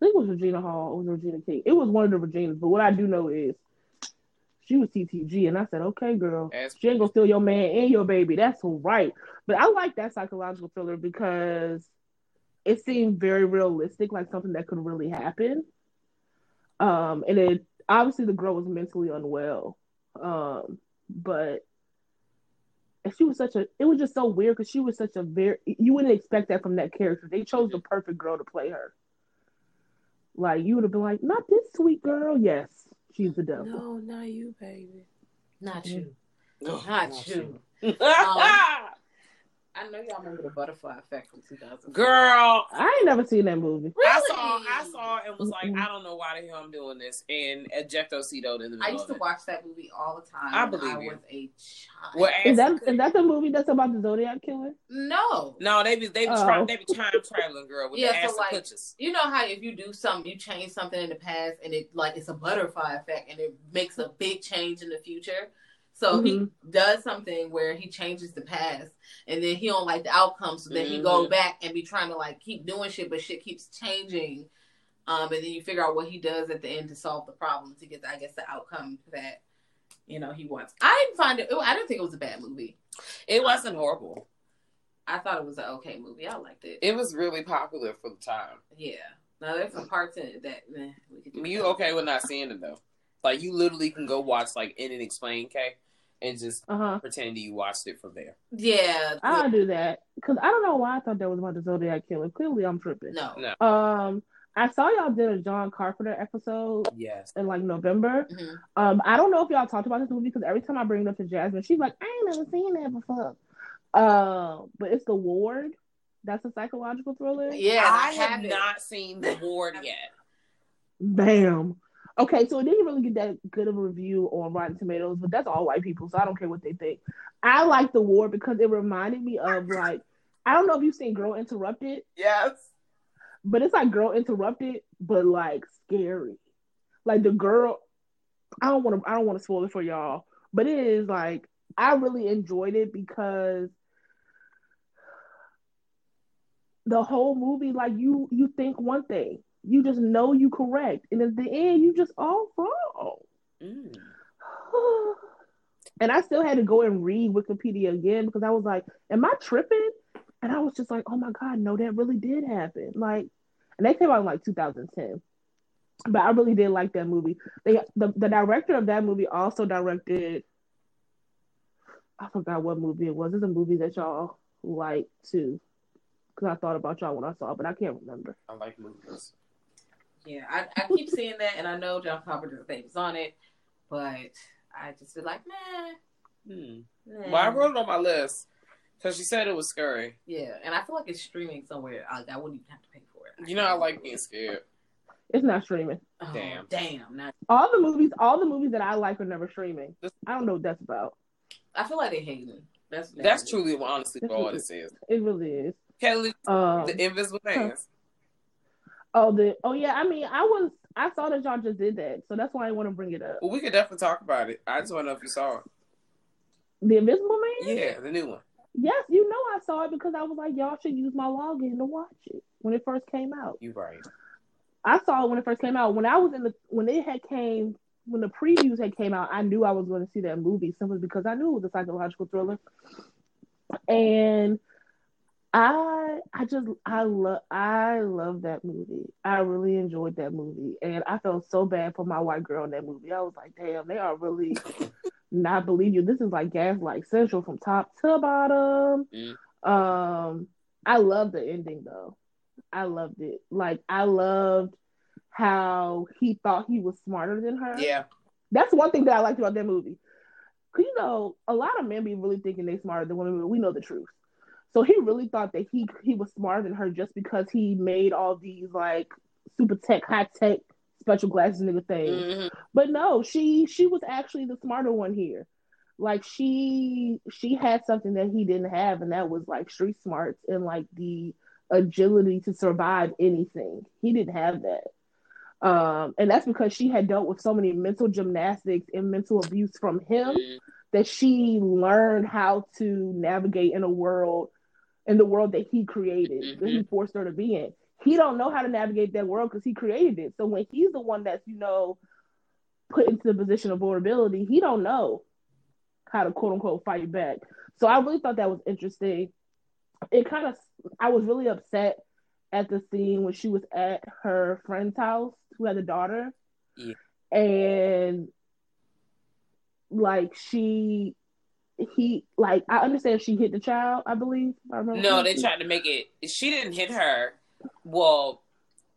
C: i think it was regina hall it was regina king it was one of the reginas but what i do know is she was ttg and i said okay girl
B: As-
C: She ain't gonna steal your man and your baby. That's right. But I like that psychological thriller because it seemed very realistic, like something that could really happen. Um, and it obviously the girl was mentally unwell. Um, but she was such a it was just so weird because she was such a very you wouldn't expect that from that character. They chose the perfect girl to play her. Like you would have been like, not this sweet girl. Yes, she's the devil.
B: no, not you, baby.
A: not mm-hmm. you.
B: No,
A: Not you.
B: you.
A: I know y'all remember the Butterfly Effect from 2000.
B: Girl,
C: I ain't never seen that movie.
B: I saw, I saw, and was like. I don't know why the hell I'm doing this, and ejectocetoed in the middle
A: I used
B: of
A: to
B: it.
A: watch that movie all the time.
B: I
A: when
B: believe
A: I
B: you.
A: was a child.
B: Well,
C: Is that
B: ask-
C: that the movie that's about the Zodiac killer?
A: no.
B: No, they be they be
C: Oh.
B: trying they be time traveling, girl, with
A: Yeah,
B: the
A: so,
B: ass
A: like-
B: and.
A: You know how if you do something, you change something in the past, and it like it's a butterfly effect, and it makes a big change in the future. So he
C: Mm-hmm.
A: does something where he changes the past, and then he don't like the outcome, so then he go
B: Mhm.
A: back and be trying to like keep doing shit, but shit keeps changing. Um, and then you figure out what he does at the end to solve the problem to get, I guess, the outcome that you know he wants. I didn't find it. I didn't think it was a bad movie.
B: It wasn't horrible.
A: I thought it was an okay movie. I liked it.
B: It was really popular for the time.
A: yeah. Now there's some parts in it that meh, we could do.
B: You okay with not seeing it though? Like you literally can go watch like in and explain K and just
C: Uh huh.
B: pretend you watched it from there.
A: Yeah.
C: I'll do that because I don't know why I thought that was about the Zodiac killer. Clearly, I'm tripping.
A: No.
B: No.
C: Um, I saw y'all did a John Carpenter episode
B: Yes.
C: in like November.
A: Mhm.
C: Um, I don't know if y'all talked about this movie because every time I bring it up to Jasmine, she's like, "I ain't never seen that before." Uh, but it's The Ward. That's a psychological thriller.
A: Yeah,
B: I
A: I
B: have
A: have
B: not seen the ward yet.
C: Bam. Okay, so it didn't really get that good of a review on Rotten Tomatoes, but that's all white people, so I don't care what they think. I like The Ward because it reminded me of like I don't know if you've seen Girl Interrupted.
B: Yes.
C: but it's like girl interrupted but like scary like the girl i don't want to i don't want to spoil it for y'all but it is like i really enjoyed it because the whole movie like you you think one thing you just know you correct and at the end you just all wrong
B: Mm.
C: and I still had to go and read Wikipedia again because I was like, "Am I tripping?" And I was just like, "Oh my god, no, that really did happen!" Like, and they came out in like 2010. But I really did like that movie. They the the director of that movie also directed. I forgot what movie it was. It's a movie that y'all like too, because I thought about y'all when I saw it, but I can't remember.
B: I like movies.
A: Yeah, I, I keep seeing that, and I know John Carpenter's face on it, but I just feel like, nah.
B: Hmm.
A: nah.
B: Well, I wrote it on my list because she said it was scary.
A: Yeah, and I feel like it's streaming somewhere. I, I wouldn't even have to pay for it.
B: You know, I like being scared.
C: It's not streaming.
A: Oh,
B: Damn.
A: damn. Not,
C: All the movies, all the movies that I like are never streaming. I don't know what that's about.
A: I feel like they hating. That's
B: That's truly, honestly,
C: That's
B: all
C: what
B: this is.
C: It really is.
B: Kelly,
C: Um,
B: the Invisible Man.
C: Oh, the oh yeah. I mean, I was I saw that y'all just did that, so that's why I want to bring it up.
B: Well, we could definitely talk about it. I just want to know if you saw it.
C: The Invisible Man.
B: Yeah, the new one.
C: Yes, you know I saw it because I was like, y'all should use my login to watch it when it first came out.
B: You right.
C: I saw it when it first came out. When I was in the when it had came when the previews had came out, I knew I was going to see that movie simply because I knew it was a psychological thriller. And I I just I love I love that movie. I really enjoyed that movie. And I felt so bad for my white girl in that movie. I was like, damn, they are really not believe you. This is like Gaslight Central from top to bottom.
B: Mm.
C: Um I love the ending though. I loved it. Like I loved how he thought he was smarter than her.
B: Yeah.
C: That's one thing that I liked about that movie. Cause you know, a lot of men be really thinking they smarter than women, but we know the truth. So he really thought that he he was smarter than her just because he made all these like super tech, high tech special glasses nigga things.
B: Mhm.
C: But no, she she was actually the smarter one here. Like she she had something that he didn't have, and that was like street smarts and like the agility to survive anything. He didn't have that. Um, and that's because she had dealt with so many mental gymnastics and mental abuse from him
B: Mhm.
C: that she learned how to navigate in a world in the world that he created that he mm-hmm. forced her to be in. He don't know how to navigate that world because he created it. So when he's the one that's you know put into the position of vulnerability he don't know how to quote unquote fight back. So i really thought that was interesting. It kind of i was really upset at the scene when she was at her friend's house who had a daughter.
B: Yeah.
C: and like she he like I understand she hit the child, I believe. I remember
B: No, they tried to make it. She didn't hit her. Well,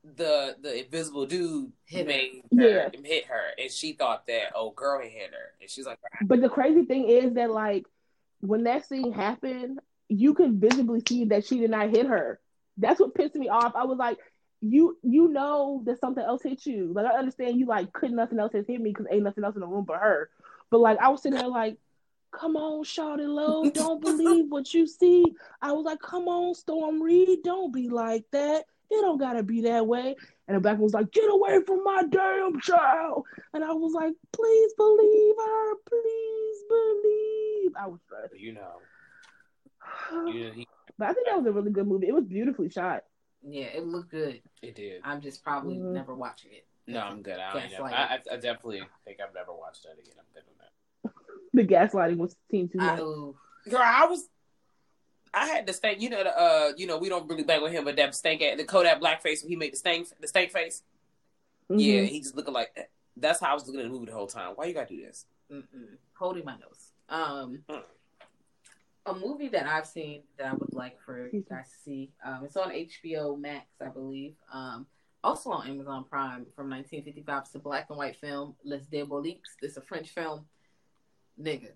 B: the the invisible dude
A: Hit her.
B: made her
C: Yeah.
B: hit her, and she thought that oh, girl had hit her, and she's like,
C: But the crazy thing is that like when that scene happened, you could visibly see that she did not hit her. That's what pissed me off. I was like, you you know that something else hit you. Like I understand you like couldn't nothing else has hit me because ain't nothing else in the room but her. But like I was sitting there like, come on, Shawty Low, don't believe what you see. I was like, come on, Storm Reid, don't be like that. It don't gotta be that way. And the black one was like, get away from my damn child. And I was like, please believe her, please believe. I was stressed.
B: you know, you know, he,
C: But I think that was a really good movie. It was beautifully shot.
A: Yeah, it looked good.
B: it did.
A: I'm just probably
C: Mhm.
A: never watching it.
B: No, I'm good. I, don't
A: Gaslighting.
B: know. I, I, I definitely think I've never watched that again. I'm good on that.
C: The gaslighting was team too
A: I,
C: much.
A: ooh,
B: Girl, I was. I had the stank. You know, the, uh, you know, we don't really bang with him, but that stank at the Kodak Black face when he made the stank, the stank face. Yeah,
C: Mhm.
B: he just looking like. That's how I was looking at the movie the whole time. Why you gotta do this?
A: mm-mm. holding my nose. Um,
B: Mm.
A: a movie that I've seen that I would like for you guys to see. Um, it's on HBO Max, I believe. Um, also on Amazon Prime from 1955. It's a black and white film. Les Diaboliques. It's a French film. Nigga,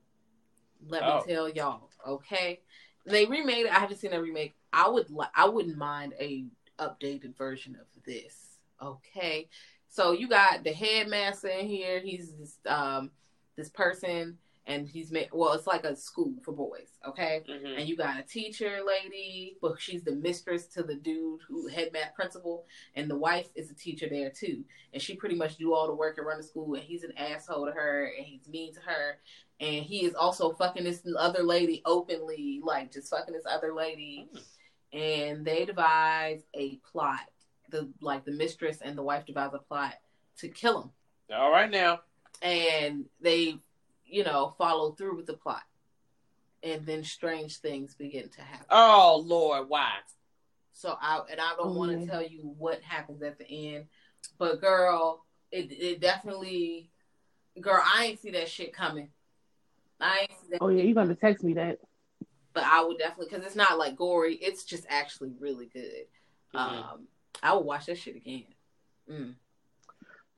A: let
B: Oh.
A: me tell y'all. Okay, they remade it. I haven't seen a remake. I would li- I wouldn't mind a updated version of this. Okay, so you got the headmaster in here. He's this um this person, and he's made well. It's like a school for boys. Okay,
B: Mm-hmm.
A: and you got a teacher lady, but she's the mistress to the dude who head math principal, and the wife is a teacher there too. And she pretty much do all the work and run the school, and he's an asshole to her, and he's mean to her, and he is also fucking this other lady openly, like just fucking this other lady. And they devise a plot. The like the mistress and the wife devise a plot to kill him
B: All right now.
A: and they, you know, follow through with the plot. And then strange things begin to happen.
B: Oh Lord, why?
A: So I and I don't want to tell you what happens at the end, but girl, it it definitely, girl, I ain't see that shit coming. I ain't see that,
C: Oh yeah, you're gonna text me that.
A: but I would definitely because it's not like gory. It's just actually really good.
B: Mhm.
A: Um, I would watch that shit again. Mm.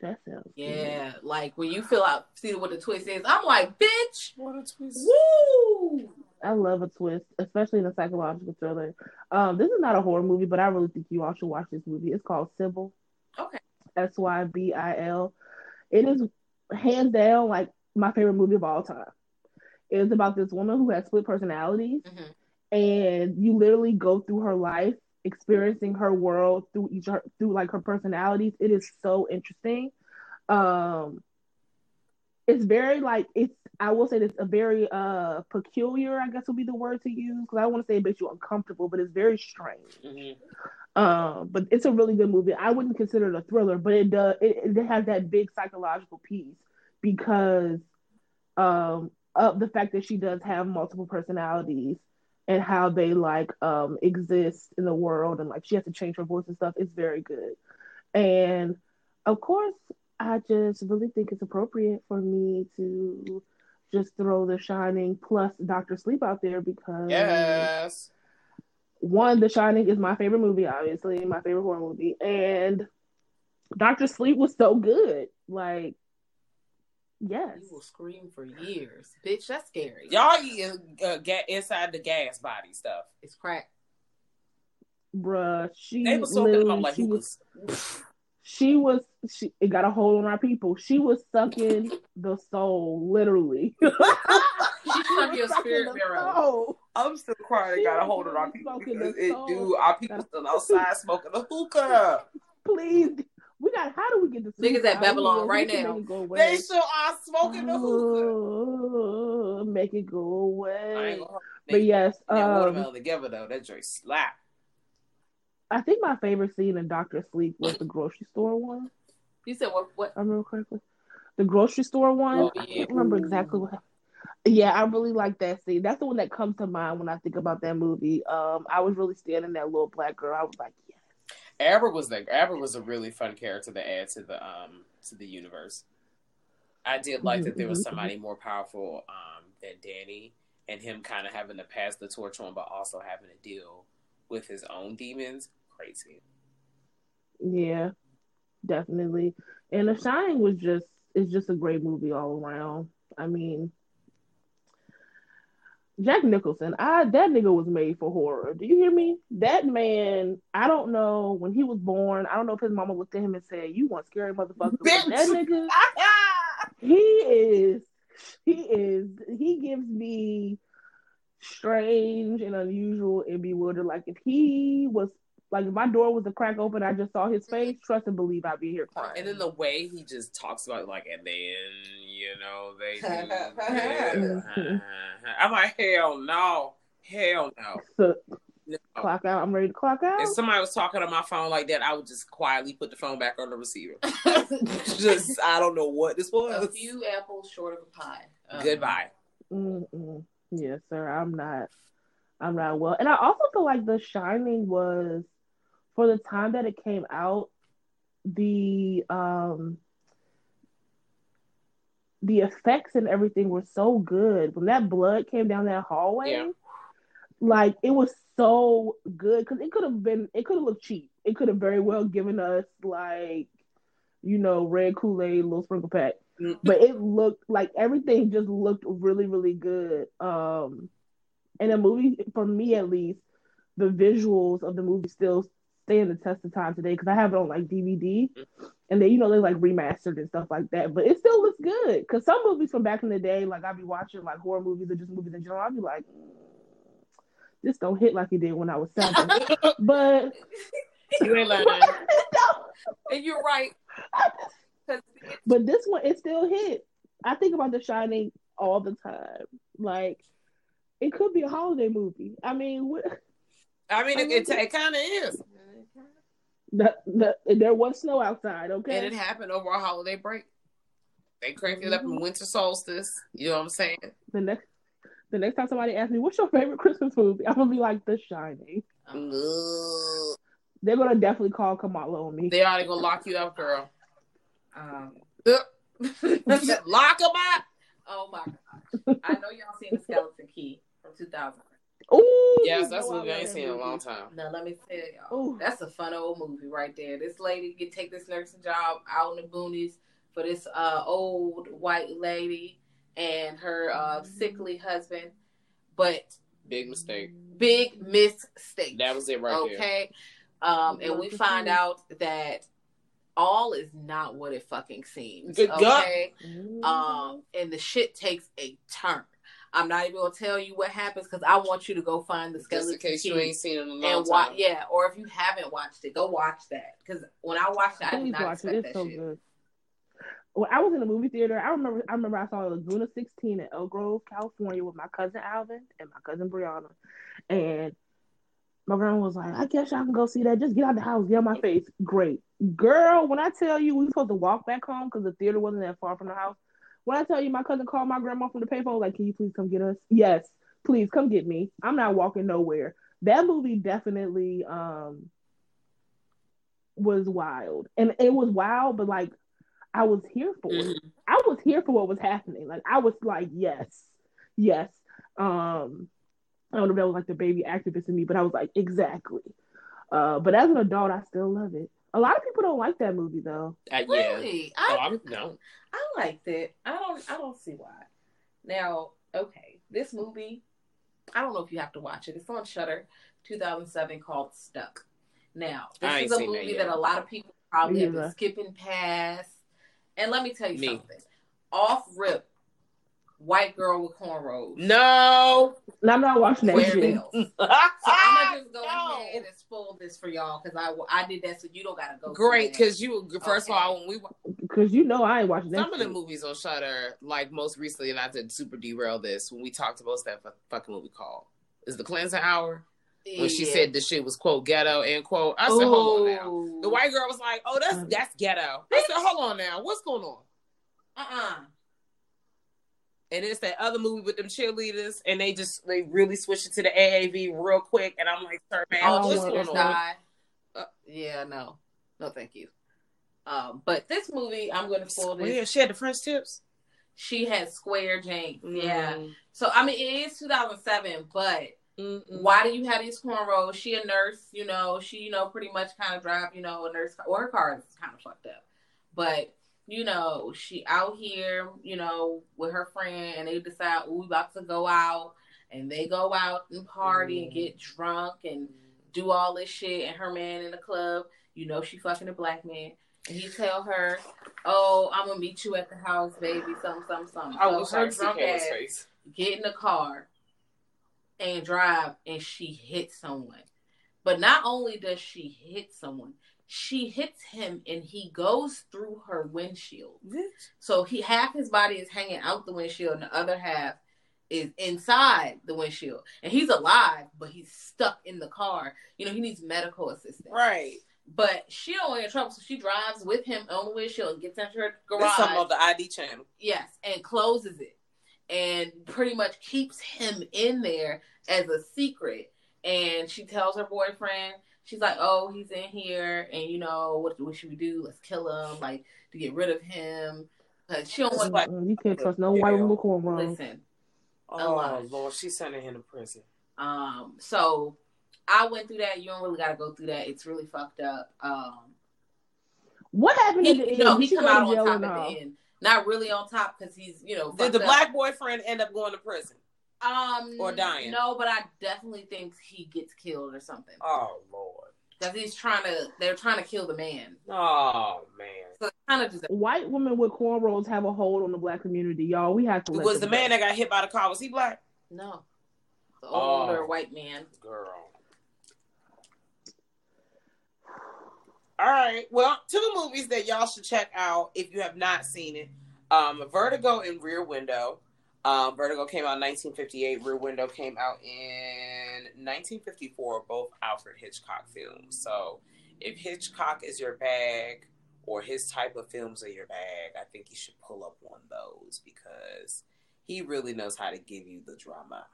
C: That sounds
A: Yeah, like when you fill out, see what the twist is. I'm like, bitch,
B: What a twist.
A: woo.
C: I love a twist, especially in a psychological thriller. Um, this is not a horror movie, but I really think you all should watch this movie. It's called Sybil.
A: Okay.
C: S Y B I L. It is hands down like my favorite movie of all time. It is about this woman who has split personalities,
A: Mhm.
C: and you literally go through her life experiencing her world through each her through like her personalities. It is so interesting. Um, it's very like it's. I will say it's a very uh peculiar. I guess would be the word to use because I don't want to say it makes you uncomfortable, but it's very strange.
B: Mhm.
C: Um, but it's a really good movie. I wouldn't consider it a thriller, but it does. It, it has that big psychological piece because um, of the fact that she does have multiple personalities and how they like um, exist in the world, and like she has to change her voice and stuff. It's very good, and of course, I just really think it's appropriate for me to just throw The Shining plus Doctor Sleep out there because
B: Yes.
C: one, The Shining is my favorite movie, obviously, my favorite horror movie, and Doctor Sleep was so good. Like, yes,
A: You will scream for years, bitch. That's scary.
B: Y'all eat uh, ga- inside the gas body stuff.
A: It's crack.
C: bruh, she
B: They was talking
C: literally,
B: about like
C: she was,
B: was
C: she was, she it got a hold on our people. She was sucking the soul, literally.
A: She suck your
C: Sucking
A: spirit
C: the
B: I'm still crying.
C: She
B: Got a hold on our people because it do. Our people still outside smoking the hookah.
C: Please, we got. How do we get this?
A: Niggas at Babylon right now.
B: Go They still are smoking the hookah.
C: Make it go away.
B: ain't gonna
C: But yes,
B: that
C: um,
B: watermelon together though. That joint slap.
C: I think my favorite scene in Doctor Sleep was the grocery store one.
A: You said what? What?
C: I remember correctly. The grocery store one.
A: Oh,
C: I
A: yeah.
C: can't remember exactly what. Yeah, I really like that scene. That's the one that comes to mind when I think about that movie. Um, I was really standing that little black girl. I was like,
B: Abra was the Abra was a really fun character to add to the um to the universe. I did like that there was
C: Mhm,
B: somebody more powerful um than Danny and him kind of having to pass the torch on, but also having to deal with his own demons. Crazy.
C: Yeah, definitely. And The Shining was just it's just a great movie all around. I mean, Jack Nicholson, I that nigga was made for horror. Do you hear me? That man, I don't know when he was born. I don't know if his mama looked at him and said, "You want scary motherfucker." That nigga, he is, he is, he gives me strange and unusual and bewildered. Like if he was like if my door was a crack open, I just saw his face. Trust and believe, I'd be here crying.
B: And then the way he just talks about it, like, and then you know they do. this. I'm like, hell no, hell no.
C: so
B: no.
C: clock out. I'm ready to clock out.
B: If somebody was talking on my phone like that, I would just quietly put the phone back on the receiver. just I don't know what this was.
A: a few apples short of a pie. Um,
B: Goodbye.
C: Mm-mm. Yes, sir. I'm not. I'm not well. And I also feel like The Shining was, for the time that it came out, the um the effects and everything were so good. When that blood came down that hallway,
B: Yeah.
C: like it was so good because it could have been. It could have looked cheap. It could have very well given us like, you know, red Kool Aid, little sprinkle pack but it looked like everything just looked really really good um and the movie for me at least the visuals of the movie still stand the test of time today because i have it on like dvd and then you know they like remastered and stuff like that but it still looks good because some movies from back in the day like i'd be watching like horror movies or just movies in general i'd be like mm, this don't hit like it did when i was seven but
B: You ain't lying.
A: and you're right.
C: But this one, it still hit. I think about The Shining all the time. Like, it could be a holiday movie. I mean, what,
B: I mean, it, it, it kind of is,
C: the, the, there was snow outside, okay?
B: and it happened over a holiday break. They cranked it up in winter solstice. You know what I'm saying?
C: the next the next time somebody asks me, "What's your favorite Christmas movie?" I'm gonna be like, "The Shining."
B: Ugh.
C: They're gonna definitely call Kamala on me.
B: They already gonna lock you up, girl.
A: Um,
B: lock them up.
A: oh my gosh. I know y'all seen the Skeleton Key from 2000.
C: Ooh,
B: Yes, that's
C: what
B: a movie I ain't seen in a long time.
A: Now let me tell y'all,
C: Ooh.
A: that's a fun old movie right there. This lady get take this nursing job out in the boonies for this uh, old white lady and her uh, sickly husband, but
B: Big mistake.
A: big mistake.
B: That was it right there.
A: okay. Um, and we find out that all is not what it fucking seems.
B: Good God.
A: Okay.
C: Mm-hmm.
A: Um, and the shit takes a turn. I'm not even gonna tell you what happens because I want you to go find the skeleton.
B: Just in case you
A: Key
B: ain't seen it in a long
A: and
B: time.
A: Yeah, or if you haven't watched it, go watch that. Because when I watched it, I did
C: Please
A: not
C: watch
A: expect
C: it. It's
A: that
C: so
A: shit.
C: good. When I was in the movie theater, I remember I remember I saw Laguna 16 in Elk Grove, California with my cousin Alvin and my cousin Brianna. And my grandma was like, I guess y'all can go see that. Just get out of the house, get on my face. Great. Girl, when I tell you we were supposed to walk back home because the theater wasn't that far from the house. When I tell you my cousin called my grandma from the payphone, like, can you please come get us? Yes, please come get me. I'm not walking nowhere. That movie definitely um was wild. And it was wild, but like I was here for it.
B: Mhm.
C: I was here for what was happening. Like I was like, yes, yes. Um, I don't know if that was like the baby activist in me, but I was like, exactly. Uh, but as an adult, I still love it. A lot of people don't like that movie though.
B: Uh, yeah.
A: Really,
B: Oh,
A: I
B: I'm, no.
A: I liked it. I don't I don't see why. Now, okay, this movie, I don't know if you have to watch it. It's on Shudder, 2007, called Stuck. Now, this is a
B: seen that
A: movie that, a lot of people probably have been skipping past. And let me tell you
B: Me.
A: something. Off rip, white girl with cornrows.
B: No.
C: I'm not watching that shit.
A: So I'm gonna just go ahead and spoil this for y'all because I, I did that so you don't gotta go.
B: Great, because you first of all, when we
C: Because you know I ain't watching that
B: some of the movies on Shudder, like most recently, and I did super derail this when we talked about that fu- fucking movie called is the Cleansing Hour when she
A: Yeah.
B: said the shit was quote ghetto end quote. I said, hold on now. The white girl was like, "Oh, that's
C: Mm.
B: that's ghetto." I said, "Hold on now, what's going on?"
A: Uh-uh.
B: And it's that other movie with them cheerleaders, and they just they really switched it to the AAV real quick, and I'm like, "Sir, man,
C: Oh,
B: what's going on?"
A: Uh, yeah, no, no, thank you. Um, but this movie, I'm going to spoil this.
B: Yeah, she had the French tips.
A: She had square. Yeah.
B: Mm.
A: So I mean, it is 2007, but
B: Mm-mm.
A: why do you have these cornrows? She a nurse, you know. She, you know, pretty much kind of drive, you know, a nurse. or her car is kind of fucked up, but you know, she out here, you know, with her friend, and they decide, oh, we about to go out, and they go out and party and
B: Mm.
A: get drunk and do all this shit, and her man in the club, you know, she fucking a black man. And he tell her, "Oh, I'm gonna meet you at the house, baby." Some, some, some.
B: I
A: So
B: wish
A: her
B: I could see
A: drunk ass
B: face.
A: get in the car and drive and she hits someone. But not only does she hit someone, she hits him and he goes through her windshield. So he half his body is hanging out the windshield and the other half is inside the windshield. And he's alive, but he's stuck in the car. You know, he needs medical assistance.
B: Right.
A: But she don't want any trouble, so she drives with him on the windshield and gets into her garage.
B: something on the ID channel.
A: Yes, and closes it and pretty much keeps him in there as a secret. And she tells her boyfriend, she's like, "Oh, he's in here, and you know what? What should we do? Let's kill him, like to get rid of him." Cause she don't want.
B: To
C: like- you can't trust no white woman with cornrows.
A: Listen,
B: Oh
A: lot.
B: Lord, she's sending him to prison.
A: um, so I went through that. You don't really got to go through that. It's really fucked up. Um,
C: What happened
A: he,
C: at the end?
A: no,
C: Did
A: he come out on top at the end. Not really on top because he's you know.
B: Did the
A: up.
B: black boyfriend end up going to prison?
A: Um,
B: Or dying?
A: No, but I definitely think he gets killed or something
B: Oh Lord.
A: because he's trying to. They're trying to kill the man.
B: Oh man.
A: So kind of just.
C: White women with cornrows have a hold on the black community, y'all. We have to. let
B: Was the man
C: go.
B: that got hit by the car? Was he black?
A: No, the
B: Oh.
A: older white man.
B: Girl. All right. Well, two movies that y'all should check out if you have not seen it. Um, Vertigo and Rear Window. Um, Vertigo came out in 1958. Rear Window came out in 1954. Both Alfred Hitchcock films. So, if Hitchcock is your bag or his type of films are your bag, I think you should pull up one of those because he really knows how to give you the drama.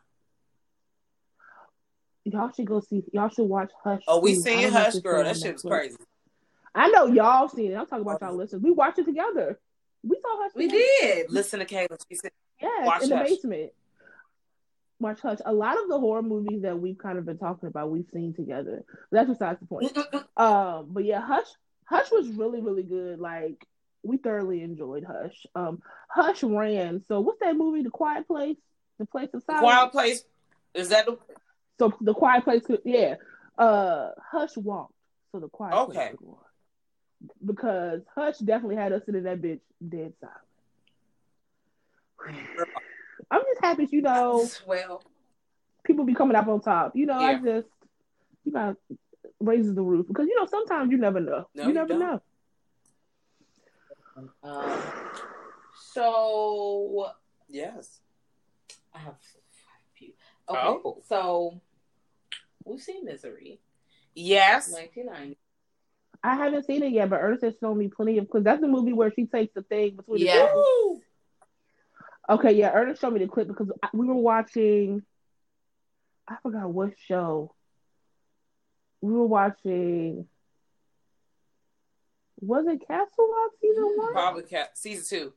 C: Y'all should go see. Y'all should watch Hush.
B: Oh, we. Seen
C: don't know if
B: Hush, girl. That shit was crazy.
C: I know y'all seen it. I'm talking about y'all listeners. We watched it together. We saw Hush.
A: We
C: together.
A: did.
B: Listen to Kayla. She said,
C: Yes,
B: Watch
C: in the basement. watch Hush. A lot of the horror movies that we've kind of been talking about, we've seen together. That's besides the point. um, but yeah, Hush, Hush was really, really good. Like we thoroughly enjoyed Hush. Um, Hush ran. So what's that movie, The Quiet Place? The Place of Silence.
B: Quiet Place. Is that the?
C: So the Quiet Place, could, yeah. Uh, Hush walked. So the Quiet
B: Okay.
C: Place. walk. Because Hush definitely had us sitting that bitch dead silent. I'm just happy, you know,
A: Well,
C: people be coming up on top. You know, I just you got raises the roof because you know sometimes you never know.
B: No,
C: you
B: you
C: never
B: don't.
C: know.
A: um, so
B: Yes.
A: I have a few. Okay,
B: Oh.
A: so we've seen Misery,
B: Yes.
A: 1990.
C: I haven't seen it yet, but Ernest has shown me plenty of because that's the movie where she takes the thing between the
A: Yeah.
C: faces. Okay, yeah, Ernest showed me the clip because we were watching. I forgot what show. We were watching. Was it Castle Rock season one?
B: Probably cat season two.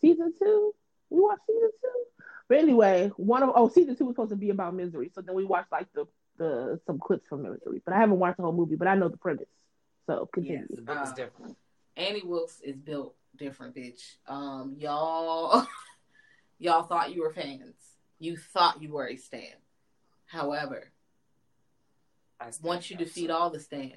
C: Season two? We watched season two. But anyway, one of oh season two was supposed to be about misery. So then we watched like the the some clips from misery. But I haven't watched the whole movie, but I know the premise. So continue.
A: Yes.
B: The book is different.
A: Annie Wilkes is built different, bitch. Um, y'all, y'all thought you were fans. You thought you were a stan. However,
B: I stand
A: once you defeat all the stands,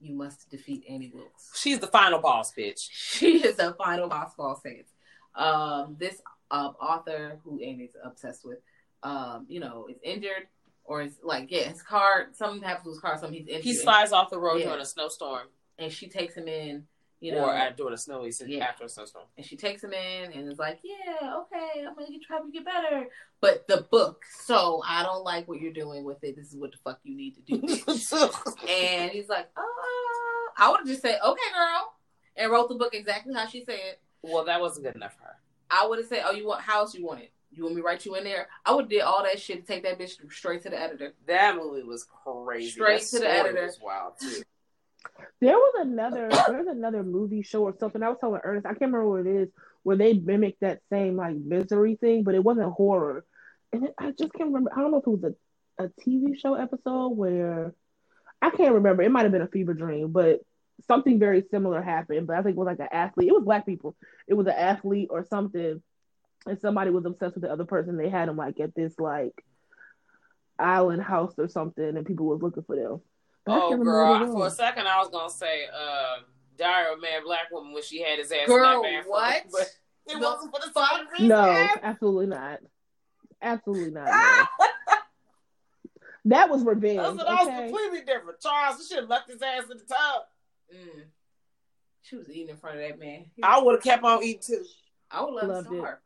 A: you must defeat Annie Wilkes.
B: she's the final boss, bitch.
A: She is the final boss all saints. Um, this um, author who Annie's obsessed with, um, you know, is injured or is like, yeah, his car, something happens with his car, something he's injured.
B: He slides off the road
A: Yeah.
B: during a snowstorm,
A: and she takes him in, you know,
B: or at, during a snowy season
A: Yeah.
B: after a snowstorm.
A: and she takes him in and is like, yeah, okay, I'm gonna get try to get better. But the book, so I don't like what you're doing with it. This is what the fuck you need to do. and he's like, oh, I would have just said, okay, girl, and wrote the book exactly how she said.
B: well, that wasn't good enough for her.
A: I would have said, "Oh, you want how else you want it? You want me to write you in there?" I would have did all that shit to take that bitch straight to the editor.
B: That movie was crazy.
A: Straight
B: That
A: to the editor.
B: Was wild too.
C: There was another there's another movie show or something. I was telling Ernest, I can't remember what it is, where they mimicked that same like misery thing, but it wasn't horror. And it, I just can't remember. I don't know if it was a, a TV show episode where I can't remember. It might have been a fever dream, but something very similar happened. But I think it was like an athlete. It was black people. It was an athlete or something. And somebody was obsessed with the other person. They had him like at this like island house or something, and people was looking for them. But I
B: Oh,
C: can't remember what
B: girl!
C: it
B: For a second, I was gonna say, uh, "Diary of a Mad Black Woman" when she had his ass.
A: Girl,
B: snapped back from-
A: what?
B: But it
A: No,
B: wasn't for the same reason.
C: No, absolutely not. Absolutely not. That was revenge.
B: That's what I was completely different. Charles should have left his ass in the tub.
A: Mm. She was eating in front of that man.
B: I would have kept on eating too.
A: I would love
C: Loved
A: to
C: it.
A: see her.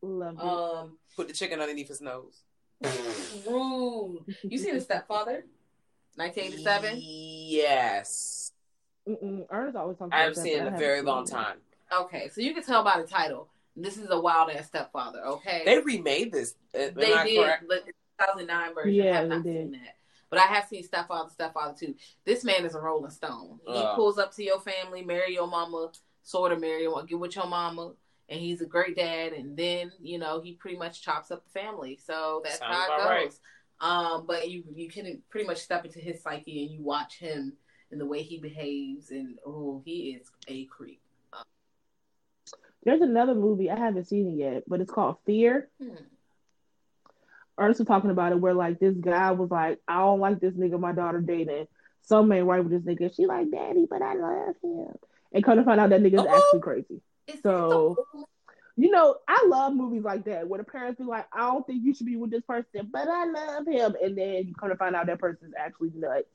C: Loved it.
A: Um,
B: Put the chicken underneath his nose.
A: rude. You seen the stepfather? 1987.
B: Yes,
C: Mm-mm. Ernest always talks
B: I haven't seen it in a very long
C: it.
B: time.
A: Okay, so you can tell by the title. This is a wild ass stepfather. Okay,
B: They remade this. uh, Am
A: They
B: I
A: did.
B: correct?
A: But the 2009 version.
C: Yeah,
A: I have
C: they
A: not
C: did.
A: seen that. But I have seen Stepfather, Stepfather too. This man is a Rolling Stone. He
B: Oh.
A: pulls up to your family, marry your mama, sort of marry your, get with your mama, and he's a great dad. And then you know he pretty much chops up the family. So that's
B: Sounds
A: how it
B: about
A: goes. Um, but you you can pretty much step into his psyche and you watch him and the way he behaves, and oh, he is a creep.
C: There's another movie I haven't seen it yet, but it's called Fear.
A: Hmm.
C: Ernest was talking about it where like this guy was like, I don't like this nigga my daughter dating. Some man right with this nigga. She like daddy, but I love him. And come to find out that nigga's
A: Oh.
C: actually crazy. So- You know, I love movies like that where the parents be like, I don't think you should be with this person, but I love him. And then you come to find out that person's actually nuts.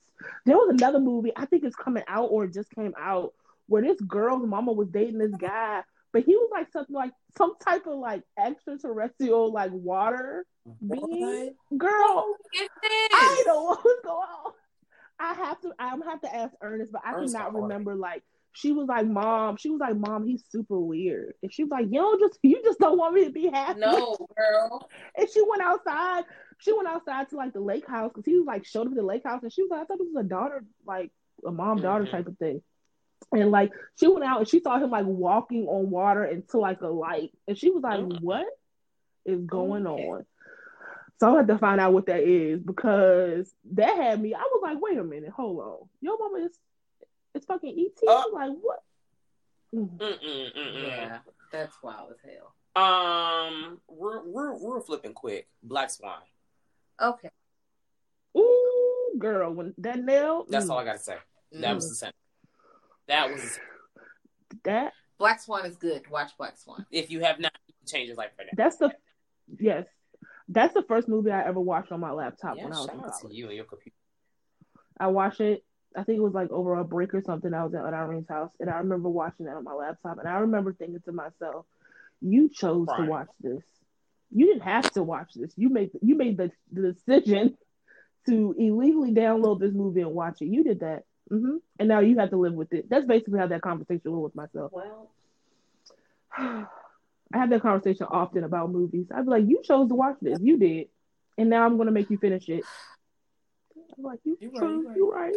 C: There was another movie, I think it's coming out or just came out, where this girl's mama was dating this guy, but he was like something like some type of like extraterrestrial like water being. Girl,
A: oh,
C: I
A: don't
C: know what was going on. I have to I'm have to ask Ernest, but I
B: Ernest
C: cannot remember like she was like, Mom, she was like, Mom, he's super weird. And she was like, You don't just you just don't want me to be happy.
A: No, girl.
C: And she went outside. She went outside to like the lake house because he was like showed up at the lake house and she was like, I thought it was a daughter, like a mom daughter
B: Mhm.
C: type of thing. And like she went out and she saw him like walking on water into like a light. And she was like,
B: Mhm.
C: What? is going
A: Okay.
C: on. So I had to find out what that is because that had me. I was like, wait a minute, hold on. Your mama is it's fucking ET.
B: Uh.
C: like what? Mm.
B: Mm-mm, mm-mm.
A: Yeah, that's wild as hell.
B: Um, we're we're we're flipping quick. Black Swan.
A: Okay.
C: Ooh, girl, when that nail.
B: That's
C: mm,
B: all I gotta say. That was the same. That was. The
C: that.
A: Black Swan is good. Watch Black Swan.
B: if you have not, you can change your life right now.
C: That's the yes. That's the first movie I ever watched on my laptop
B: Yeah,
C: when I was
B: shout
C: in
B: out to
C: college.
B: you and your computer.
C: I watched it. I think it was like over a break or something. I was at Irene's house, and I remember watching that on my laptop. And I remember thinking to myself, "You chose
B: Right.
C: to watch this. You didn't have to watch this. You made you made the, the decision to illegally download this movie and watch it. You did that, hmm and now you have to live with it. That's basically how that conversation went with myself.
A: Well,
C: I have that conversation often about movies. I'd be like, "You chose to watch this. You did, and now I'm going to make you finish it." I'm like, "You
B: You right, you right.
C: You right."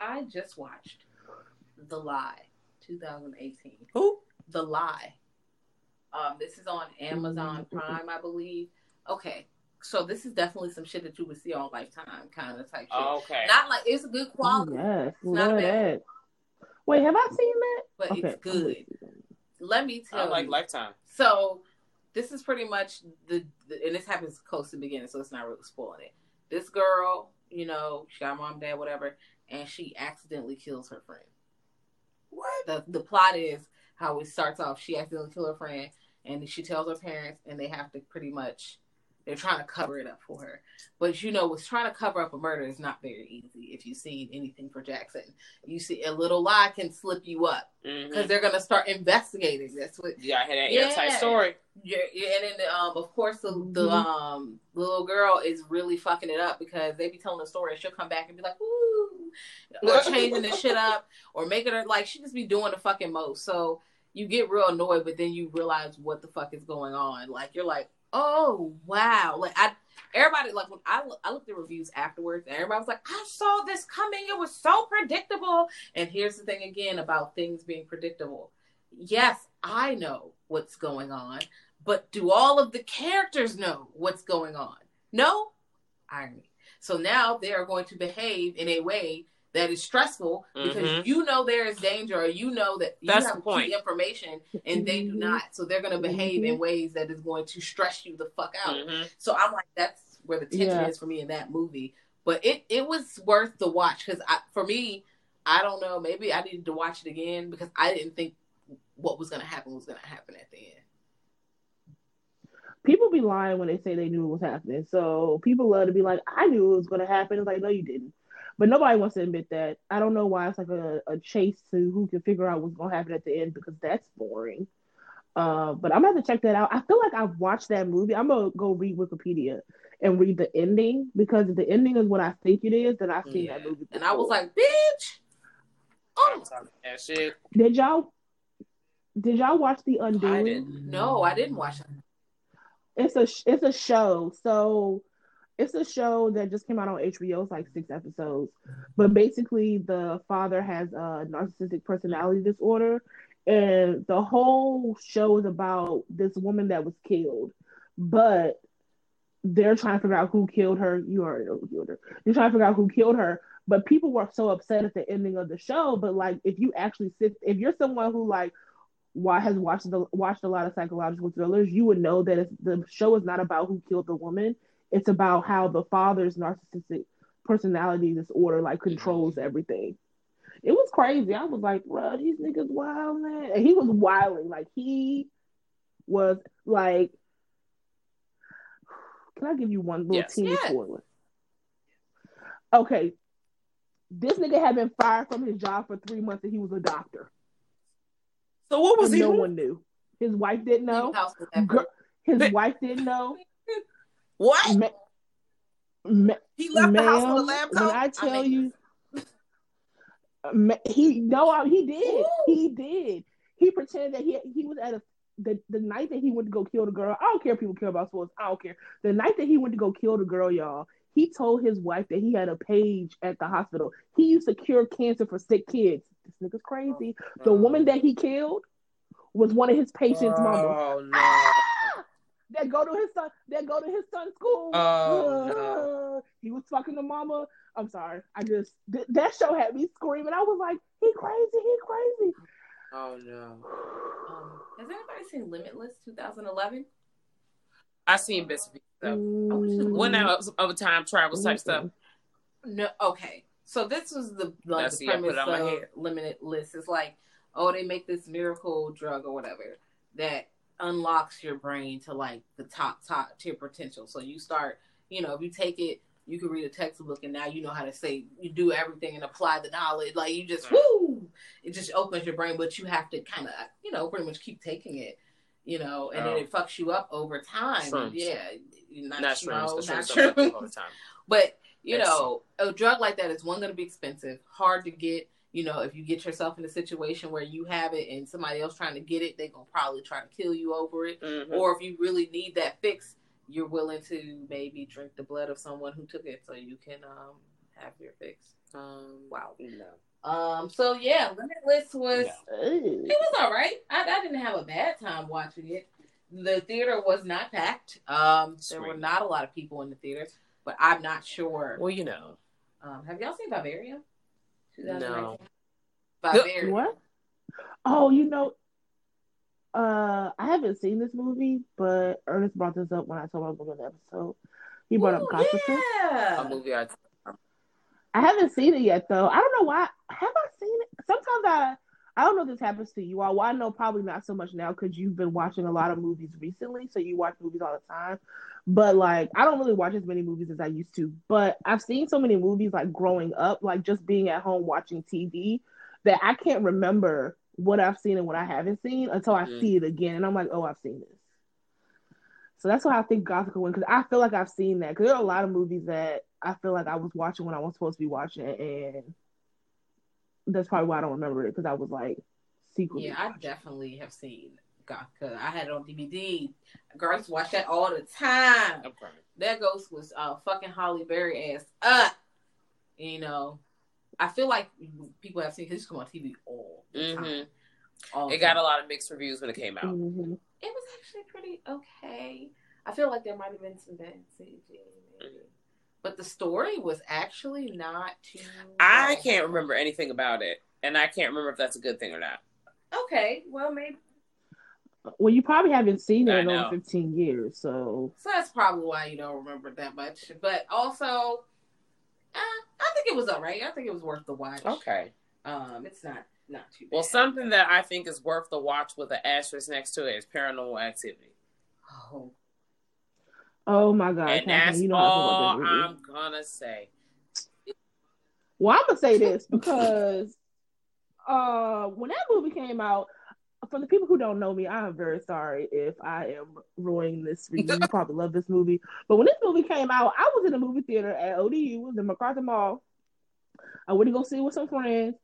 A: I just watched The Lie, 2018.
B: Who?
A: The Lie. Um, this is on Amazon
C: Mhm.
A: Prime, I believe. Okay, so this is definitely some shit that you would see on Lifetime, kind of type shit.
B: Oh, okay.
A: Not like it's a good quality,
C: Yes,
A: not
C: love
A: bad.
C: that. Wait, have I seen that?
A: but
C: Okay,
A: it's good. Let me
B: I
A: tell
B: like
A: you.
B: Lifetime.
A: So this is pretty much the, the and this happens close to the beginning, so it's not really spoiling it. This girl, you know, she got mom, dad, whatever, and she accidentally kills her friend.
B: What?
A: The the plot is how it starts off. She accidentally kills her friend, and she tells her parents, and they have to pretty much they're trying to cover it up for her. But you know, what's trying to cover up a murder is not very easy. If you've seen anything for Jackson, you see a little lie can slip you up because they're gonna start investigating. That's what
B: Yeah, I had that
A: Yeah.
B: airtight story.
A: yeah, yeah, and then um, of course the the
C: Mhm.
A: um little girl is really fucking it up because they be telling the story and she'll come back and be like, "Ooh," or changing the shit up or making her like she just be doing the fucking most. So you get real annoyed, but then you realize what the fuck is going on. Like you're like, oh wow, like I. Everybody like when I I looked at reviews afterwards, and everybody was like, "I saw this coming. It was so predictable." And here's the thing again about things being predictable. Yes, I know what's going on, but do all of the characters know what's going on? No? Irony. So now they are going to behave in a way that is stressful because
B: Mhm.
A: you know there is danger or you know that you
B: That's
A: have
B: the point.
A: key information and they do
C: Mhm.
A: not. So they're going to behave in
C: Mhm.
A: ways that is going to stress you the fuck out.
B: Mhm.
A: So I'm like, that's where the tension
C: Yeah.
A: is for me in that movie. But it it was worth the watch because for me, I don't know. Maybe I needed to watch it again because I didn't think what was gonna happen was gonna happen at the end.
C: People be lying when they say they knew it was happening. So people love to be like, I knew it was going to happen. It's like, no, you didn't. But nobody wants to admit that. I don't know why it's like a, a chase to who can figure out what's going to happen at the end because that's boring. Uh, but I'm going to have to check that out. I feel like I've watched that movie. I'm going to go read Wikipedia and read the ending because if the ending is what I think it is, then I've seen
A: Yeah.
C: that movie.
A: And I was like, bitch. Oh
B: That shit.
C: did y'all did y'all watch The
B: I
C: Undoing?
B: didn't.
A: no, I didn't watch it.
C: It's a it's a show. So it's a show that just came out on HBO. It's like six episodes, but basically the father has a narcissistic personality disorder, and the whole show is about this woman that was killed, but they're trying to figure out who killed her. You already know who killed her. They're trying to figure out who killed her. But people were so upset at the ending of the show. But like, if you actually sit, if you're someone who like why has watched the, watched a lot of psychological thrillers, you would know that the show is not about who killed the woman. It's about how the father's narcissistic personality disorder like controls everything. It was crazy. I was like, bro, these niggas wild, man. And he was wilding. Like he was like, can I give you one little
B: Yes.
C: teeny
A: Yeah.
C: spoiler? Okay, this nigga had been fired from his job for three months, and he was a doctor.
B: So what was
C: And
B: he?
C: no
B: doing?
C: one knew. His wife didn't know.
A: Leave house with that
C: Girl, his
B: But-
C: wife didn't know.
B: What?
C: Ma- ma-
B: He left the house with a
C: ma'am,
B: lab
C: When. I tell
A: mean-
C: you, ma- he no, I- he did. He did. He pretended that he he was at a the, the night that he went to go kill the girl. I don't care if people care about sports. I don't care. The night that he went to go kill the girl, y'all, he told his wife that he had a page at the hospital. He used to cure cancer for sick kids. This nigga's crazy. The woman that he killed was one of his patients' mama.
B: Oh no!
C: that go to his son that go to his son's school.
B: Oh, no.
C: He was fucking the mama. I'm sorry. I just th- that show had me screaming. I was like, he crazy, he crazy.
B: Oh no.
A: Um, has anybody seen Limitless 2011?
B: I seen bits of it though.
C: Mm,
B: One out of time travel type stuff.
A: No, okay. So this was the like
B: Let's
A: the see, premise
B: it on my
A: of
B: head.
A: Limitless. It's like, oh, they make this miracle drug or whatever that unlocks your brain to like the top top tier potential. So you start, you know, if you take it, you can read a textbook and now you know how to say you do everything and apply the knowledge. Like you just whoo, it just opens your brain, but you have to kind of, you know, pretty much keep taking it. You know, and
B: Oh.
A: then it fucks you up over time.
B: Shrooms.
A: Yeah, not,
B: Not
A: no,
B: shrooms. The
A: not
B: shrooms don't
A: shrooms.
B: all the time.
A: But you
B: Yes.
A: know, a drug like that is one going to be expensive, hard to get. You know, if you get yourself in a situation where you have it and somebody else trying to get it, they're gonna probably try to kill you over it.
B: Mhm.
A: Or if you really need that fix, you're willing to maybe drink the blood of someone who took it so you can um have your fix.
B: Um,
A: Wow.
B: No.
A: Um. So yeah, Limitless was
B: No.
C: Ew.
A: it was all right. I, I didn't have a bad time watching it. The theater was not packed. Um, there were not a lot of people in the theater, but I'm not sure.
B: Well, you know.
A: Um, have y'all seen Bavaria?
B: No.
A: Bavaria.
C: What? Oh, you know, uh, I haven't seen this movie, but Ernest brought this up when I told him I was going to the episode. He brought up
A: Ooh,
C: Gossip.
A: yeah.
B: A movie I
C: I haven't seen it yet, though. I don't know why. Have I seen it? Sometimes I, I don't know if this happens to you all. Well, I know probably not so much now because you've been watching a lot of movies recently, so you watch movies all the time. But like, I don't really watch as many movies as I used to. But I've seen so many movies like growing up, like just being at home watching TV, that I can't remember what I've seen and what I haven't seen until I
B: Mm.
C: see it again, and I'm like, oh, I've seen this. So that's why I think Gothic will win because I feel like I've seen that. Because there are a lot of movies that I feel like I was watching when I was supposed to be watching it, and that's probably why I don't remember it because I was like secretly.
A: Yeah, I definitely have seen Gothika. I had it on DVD. Girls watch that all the time.
B: I'm.
A: That ghost was uh fucking Halle Berry ass up. You know, I feel like people have seen because come on TV all the time.
B: Mhm.
A: All the
B: It got a lot of mixed reviews when it came out.
C: Mhm.
A: It was actually pretty okay. I feel like there might have been some bad CG, maybe. But the story was actually not too.
B: I
A: bad.
B: can't remember anything about it, and I can't remember if that's a good thing or not.
A: Okay, well maybe
C: Well, you probably haven't seen it
B: I
C: in
B: know.
C: over 15 years, so
A: so. That's probably why you don't remember that much. But also, uh, I think it was alright. I think it was worth the watch.
B: Okay.
A: Um, it's not not too bad.
B: Well, something that I think is worth the watch with an asterisk next to it is Paranormal Activity,
A: Oh,
C: oh my god,
B: and
C: Catherine,
B: that's
C: you know
B: all. I'm gonna say.
C: Well, I'm gonna say this because uh, when that movie came out, for the people who don't know me, I am very sorry if I am ruining this for you. You probably love this movie, but when this movie came out, I was in the movie theater at ODU, in the MacArthur Mall. I went to go see it with some friends.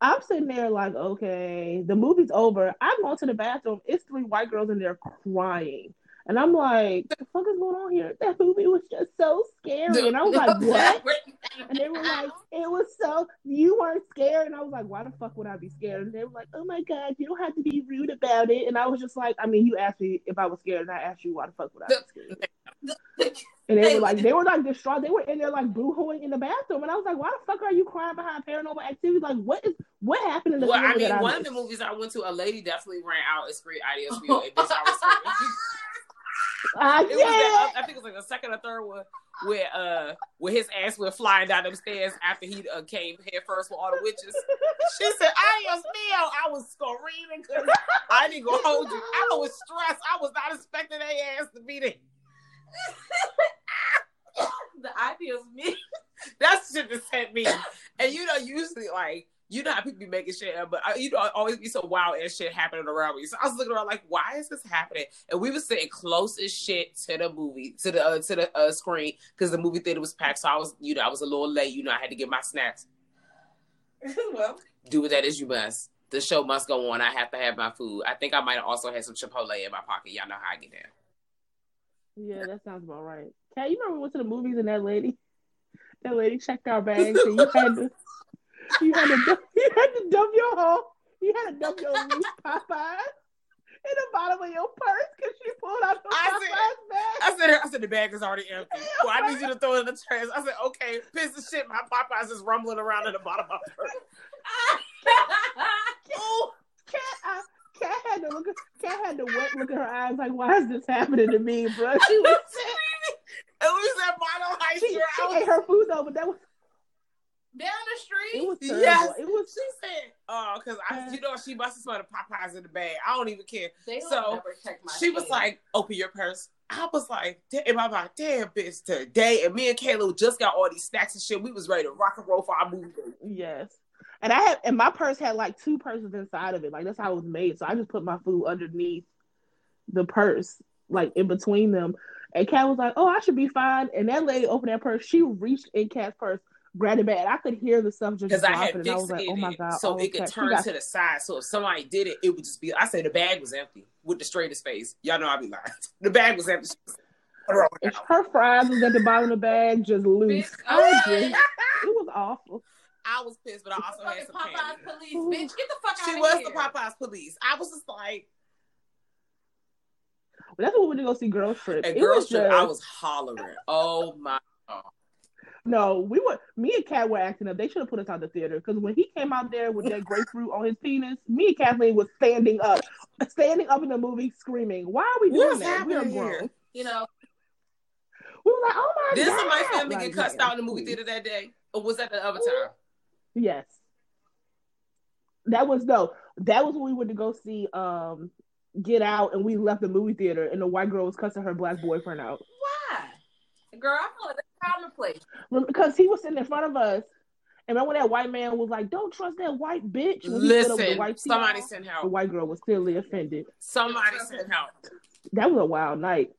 C: I'm sitting there like, okay, the movie's over. I'm going to the bathroom. It's three white girls in there crying. And I'm like, what the fuck is going on here? That movie was just so scary. And I was like, what? And they were like, it was so, you weren't scared. And I was like, why the fuck would I be scared? And they were like, oh my God, you don't have to be rude about it. And I was just like, I mean, you asked me if I was scared, and I asked you why the fuck would I be scared? And they were like, they were like distraught. They were in there like boo-hooing in the bathroom. And I was like, why the fuck are you crying behind paranormal activity? Like, what is, what happened in the
B: Well, I mean, one
C: missed?
B: of the movies I went to, a lady definitely ran out and screamed "Adios Mio," and bitch, I was
C: Ah,
B: It was that, I think it was like the second or third one where uh where his ass went flying down them stairs after he uh, came head first with all the witches. She said, "Adios mio." I was screaming because I didn't go hold you. I was stressed. I was not expecting their ass to be there.
A: the idea of me.
B: That shit just hit me. And you know, usually like you know how people be making shit up, but I, you know, always be some wild ass shit happening around me. So I was looking around like, why is this happening? And we were sitting close as shit to the movie, to the uh, to the uh, screen, because the movie theater was packed. So I was, you know, I was a little late. You know, I had to get my snacks.
A: well,
B: Do what that is you must. The show must go on. I have to have my food. I think I might also have some Chipotle in my pocket. Y'all know how I get down.
C: Yeah, that sounds about right. Kat, you remember we went to the movies and that lady, that lady checked our bags and you had to, you had to, dump, you had to dump your whole, you had to dump your meat Popeye. in the bottom of your purse because she pulled out the
B: I
C: Popeyes
B: said-
C: bag.
B: I said, I said the bag is already empty. Well, I need you to throw it in the trash. I said, okay, piece of shit. My Popeyes is rumbling around in the bottom of my purse.
C: Oh, Cat, I, Cat had to look. Cat had to wet look at her eyes like, "Why is this happening to me, bro?" She was
B: It was at Mono High
C: she, she ate her food though, but that was
A: Down the street.
C: it was terrible.
B: Yes.
C: It was
B: She said, "Oh, because I, you know, she must have smelled the Popeyes in the bag. I don't even care."
A: They
B: So,
A: never check
B: She was like, "Open your purse." I was like, "Damn, I'm like, damn, bitch, today." And me and Kayla just got all these snacks and shit. We was ready to rock and roll for our movie.
C: yes. And I had and my purse had like two purses inside of it. Like that's how it was made. So I just put my food underneath the purse, like in between them. And Cat was like, "Oh, I should be fine." And that lady opened that purse. She reached in Cat's purse, grabbed it back. I could hear the stuff just
B: Because I
C: dropping.
B: had
C: And I was like, "Oh my god!"
B: so
C: oh,
B: it could
C: Cat,
B: turn
C: got-
B: to the side. So if somebody did it, it would just be. I say the bag was empty with the straightest face. Y'all know I'd be lying. The bag was empty. Throw
C: If her fries was at the bottom of the bag, just loose.
A: Bitch,
C: I
A: oh,
C: just, it was awful.
B: I was pissed, but I also had some
A: Popeyes
B: candy.
A: police, bitch. Get the fuck out
B: She was
A: here.
B: the Popeyes police. I was just like,
C: But that's what we went to go see Girls Trip.
B: and
C: It
B: girls
C: was
B: trip,
C: just-
B: I was hollering. Oh my
C: No, we were. Me and Kat were acting up. They should have put us out the theater because when he came out there with that grapefruit on his penis, me and Kathleen was standing up, standing up in the movie, screaming. Why are we doing
B: What's
C: that? We are grown.
B: here?
A: You know,
C: We were like, oh my god.
B: Did
C: god!
B: somebody family
C: Like,
B: get cussed
C: man,
B: out in the movie
C: please.
B: theater that day? Or was that the other time?
C: Yes, that was no. That was when we went to go see um Get Out, and we left the movie theater, and the white girl was cussing her black boyfriend out.
A: Why? Girl, I feel like that's commonplace.
C: because he was sitting in front of us. And remember when that white man was like, "Don't trust that white bitch." When he stood up with the
B: Listen,
C: white
B: somebody
C: on,
B: help.
C: the white girl was clearly offended.
B: Somebody send help.
C: That was a wild night.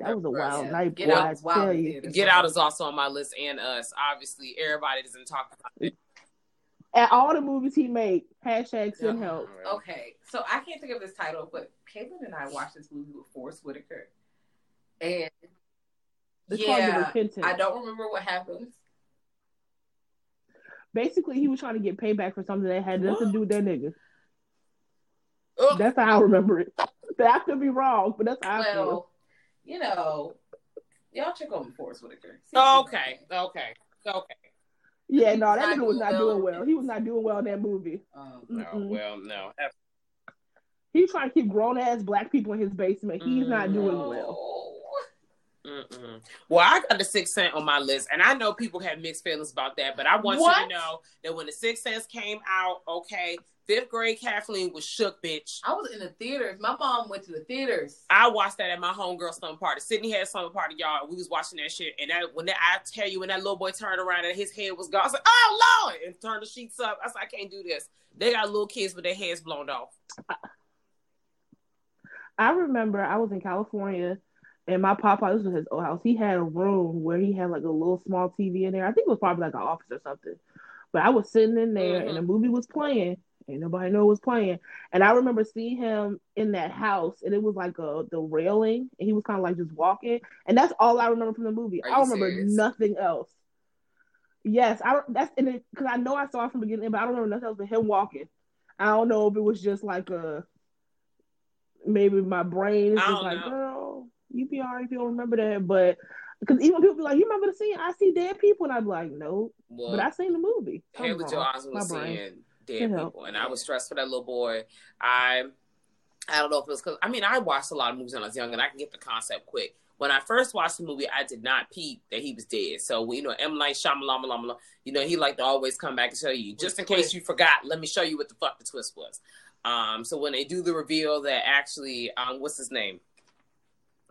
C: That was a wild
A: Yeah.
C: night,
A: Get
C: boy.
A: Out
C: I
A: is wild
C: tell you.
B: Get Out is also on my list and us. Obviously, everybody doesn't talk about it.
C: At all the movies he made, hashtag send
B: Yeah.
C: help.
A: Okay, so I can't think of this title, but Caitlin and I watched this movie with Forest Whitaker, and
C: It's called The
A: yeah,
C: Repentance.
A: I don't remember what happens.
C: Basically, he was trying to get payback for something that had nothing to do with that nigga.
B: Ugh.
C: That's how I remember it. But I could be wrong, but that's how I feel.
A: Well, you know, y'all check on Forest Whitaker. See
B: Okay, okay, okay.
C: Yeah, no, that
A: Not
C: nigga was not doing well. He was not doing well in that movie.
A: Um,
B: No,
C: Mm-mm.
B: well, no.
C: He's trying to keep grown ass black people in his basement. He's not doing well.
B: Mm-mm. Well, I got the Sixth Sense on my list, and I know people have mixed feelings about that, but I want you to know that when the Sixth Sense came out, okay, fifth grade Kathleen was shook, bitch.
A: I was in the theaters. My mom went to the theaters.
B: I watched that at my homegirl summer party. Sydney had a slumber party, y'all. We was watching that shit, and that when that I tell you when that little boy turned around and his head was gone, I was like, "Oh Lord!" and turned the sheets up. I said, like, "I can't do this." They got little kids with their heads blown off.
C: I remember I was in California and my papa, this was his old house. He had a room where he had like a little small TV in there. I think it was probably like an office or something. But I was sitting in there and the mm-hmm. movie was playing. Ain't nobody know it was playing. And I remember seeing him in that house and it was like a the railing and he was kind of like just walking. And that's all I remember from the movie. I don't remember
B: serious?
C: nothing else. Yes, I that's and it because I know I saw it from the beginning, but I don't remember nothing else but him walking. I don't know if it was just like a maybe my brain is just like,
B: know.
C: girl, you be alright if you don't remember that. But because even people be like, you remember the scene? I see dead people, and I'm like, no,
B: Well,
C: but I seen the movie.
B: Haley. Joel Osment was
C: brain.
B: seeing dead
C: You know.
B: people, and I was stressed for that little boy. I, I don't know if it was because I mean I watched a lot of movies when I was young, and I can get the concept quick. When I first watched the movie, I did not peep that he was dead. So you know, M Night Shyamalan, you know, he like to always come back and show you. Just in case you forgot, let me show you what the fuck the twist was. Um, so when they do the reveal that actually, um, what's his name?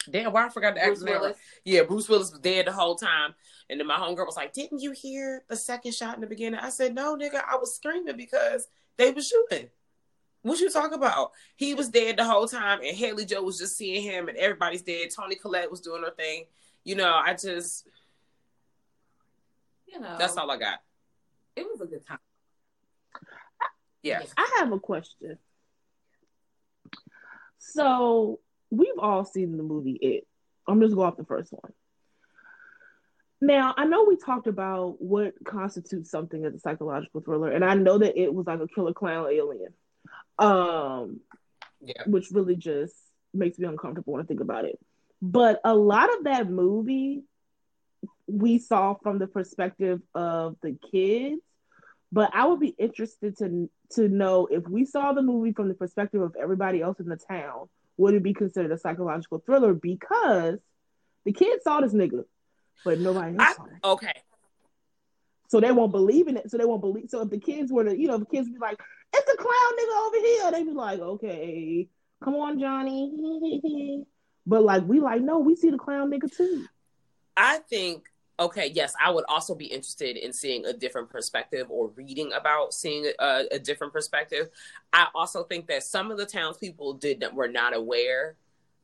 B: Damn, why I forgot the
A: Bruce. Willis.
B: Yeah, Bruce Willis was dead the whole time. And then my homegirl was like, Didn't you hear the second shot in the beginning? I said, No, nigga, I was screaming because they were shooting. What you talk about? He was dead the whole time, and Haley Joe was just seeing him, and everybody's dead. Toni Collette was doing her thing. You know, I just
A: You know,
B: that's all I got.
A: It was a good time.
B: Yes.
C: I have a question. So we've all seen the movie It. I'm just going off the first one. Now I know we talked about what constitutes something as a psychological thriller, and I know that it was like a killer clown alien. Um,
B: Yeah.
C: which really just makes me uncomfortable when I think about it. But a lot of that movie we saw from the perspective of the kids. But I would be interested to to know if we saw the movie from the perspective of everybody else in the town, would it be considered a psychological thriller? Because the kids saw this nigga, but nobody else
B: I,
C: saw it.
B: okay.
C: So they won't believe in it. So they won't believe. So if the kids were to, you know, the kids be like, "It's a clown nigga over here," they'd be like, "Okay, come on, Johnny." but like we like, no, we see the clown nigga too.
B: I think okay, yes, I would also be interested in seeing a different perspective or reading about seeing a, a different perspective. I also think that some of the townspeople did were not aware,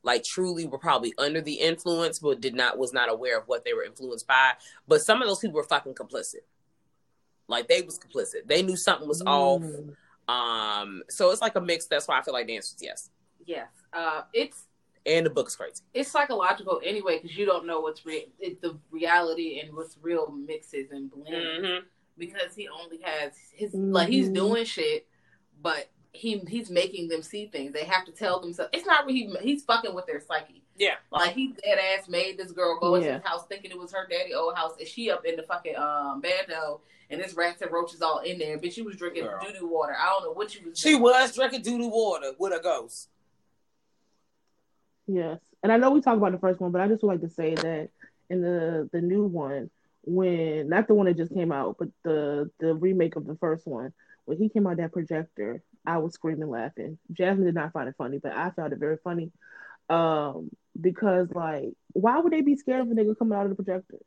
B: like truly were probably under the influence, but did not was not aware of what they were influenced by. But some of those people were fucking complicit. Like they was complicit. They knew something was off.
C: Mm.
B: Um, so it's like a mix. That's why I feel like the answer is yes.
A: Yes. Uh, it's
B: And the book's crazy.
A: it's psychological anyway because you don't know what's re- it, the reality and what's real mixes and blends
B: Mm-hmm.
A: because he only has his like he's
C: Mhm.
A: doing shit, but he he's making them see things. They have to tell themselves. It's not really he's fucking with their psyche.
B: Yeah.
A: Like he dead ass made this girl go into
C: Yeah.
A: his house thinking it was her daddy old house, and she up in the fucking um bando, and there's rats and roaches all in there. Bitch, she was drinking
B: Girl.
A: doo doo water. I don't know what she was.
B: She
A: doing.
B: was drinking doo doo water with a ghost.
C: Yes, and I know we talked about the first one, but I just would like to say that in the the new one, when not the one that just came out, but the the remake of the first one, when he came out that projector, I was screaming laughing. Jasmine did not find it funny, but I found it very funny, um, because like, why would they be scared of a nigga coming out of the projector?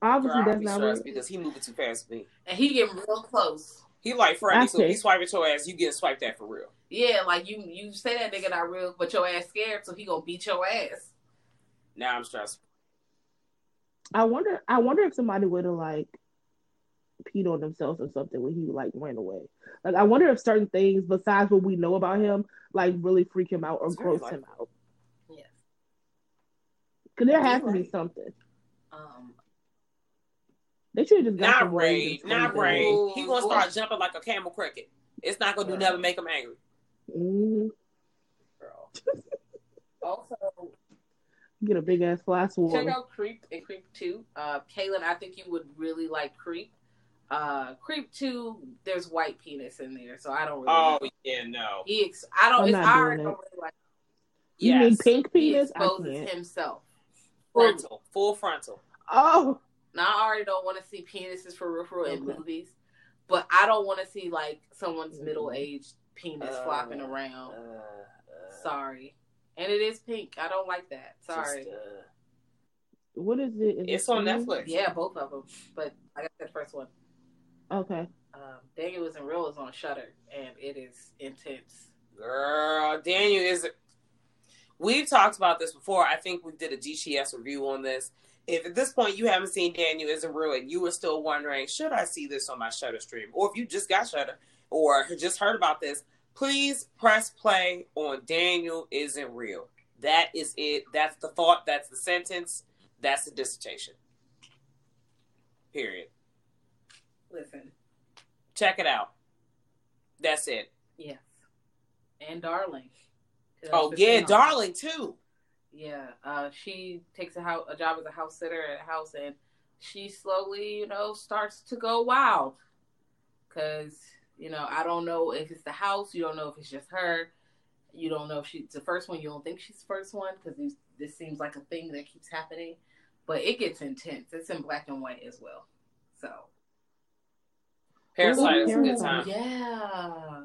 C: Obviously,
B: Girl,
C: that's
B: be
C: not
B: stressed
C: what.
B: because he moving too fast for me.
A: and he getting real close.
B: He like Freddy, so if
C: Okay.
B: he swiping your ass, you get swiped at for real.
A: Yeah, like you you say that nigga not real, but your ass scared, so he gonna beat your ass.
B: Now I'm stressed.
C: I wonder. I wonder if somebody would have like peed on themselves or something when he like ran away. Like I wonder if certain things besides what we know about him like really freak him out or
B: It's very
C: gross him out.
A: Yes.
C: Cause there has
A: You're
C: to be something.
A: Um.
C: They should have just got
B: Not
C: some
B: Ray, not
C: sprayed
B: Ray. He gonna start jumping like a camel cricket. It's not gonna do
A: Girl.
B: nothing make him angry.
C: them. Mhm.
A: Girl. also,
C: Get a big ass fly
A: check
C: swarm.
A: out Creep and Creep Two. Uh, Ka'lyn, I think you would really like Creep. Uh, Creep Two, there's white penis in there, so I don't really.
B: Oh
A: know.
B: yeah, no.
A: He, ex- I don't.
C: I'm
A: It's
C: not
A: I
C: doing
A: already
C: it.
A: don't really like.
C: You mean
B: Yes.
C: pink
A: He
C: penis? I
A: exposes
C: can't.
A: himself.
B: Frontal, full frontal.
C: Oh,
A: Now I already don't want to see penises for real, for real in movies, but I don't want to see like someone's
C: Mhm.
A: middle aged penis
B: Uh,
A: flopping around.
B: Uh, uh,
A: Sorry, and it is pink. I don't like that. Sorry.
B: just, uh,
C: what is it? Is
B: it's
C: it
B: on
C: Hulu?
B: Netflix.
A: Yeah, both of them. But I got the first one,
C: Okay.
A: um, Daniel was in real is on Shudder, and it is intense.
B: Girl, Daniel is. We've talked about this before. I think we did a DCS review on this. If at this point you haven't seen Daniel isn't real you were still wondering, should I see this on my Shudder stream? Or if you just got Shudder or just heard about this, please press play on Daniel isn't real. That is it. That's the thought. That's the sentence. That's the dissertation. Period.
A: Listen,
B: Check it out. That's it.
A: yes, and Darling.
B: Oh yeah, darling too.
A: Yeah, uh, she takes a house, a job as a house sitter at a house, and she slowly, you know, starts to go wild. Cause you know, I don't know if it's the house. You don't know if it's just her. You don't know if she's the first one. You don't think she's the first one because this seems like a thing that keeps happening. But it gets intense. It's in black and white as well. So
B: Parasite is a good time.
A: yeah,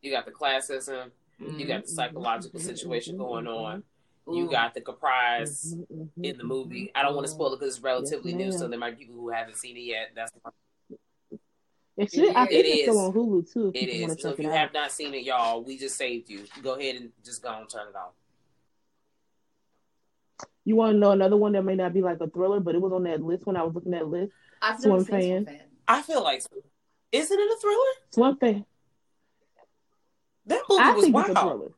B: You got the classism. You got the psychological situation going on. You got the comprise
C: Mm-hmm.
B: in the movie. I don't want to spoil it because it's relatively
C: Yes,
B: new, so there might be people who haven't seen it yet. That's
C: It should, I
A: It
C: think it's
B: is.
C: still on Hulu too. If
B: it
C: people want
B: is.
C: to
B: So if you
C: out.
B: have not seen it, y'all, we just saved you. Go ahead and just go and turn it on.
C: You want to know another one that may not be like a thriller, but it was on that list when I was looking at that list.
A: I've
C: Swim
A: never seen
C: fan.
A: Swim fan.
B: I feel like isn't it a thriller?
C: Swim fan.
B: That movie
C: I
B: was
C: think it's a
B: wild.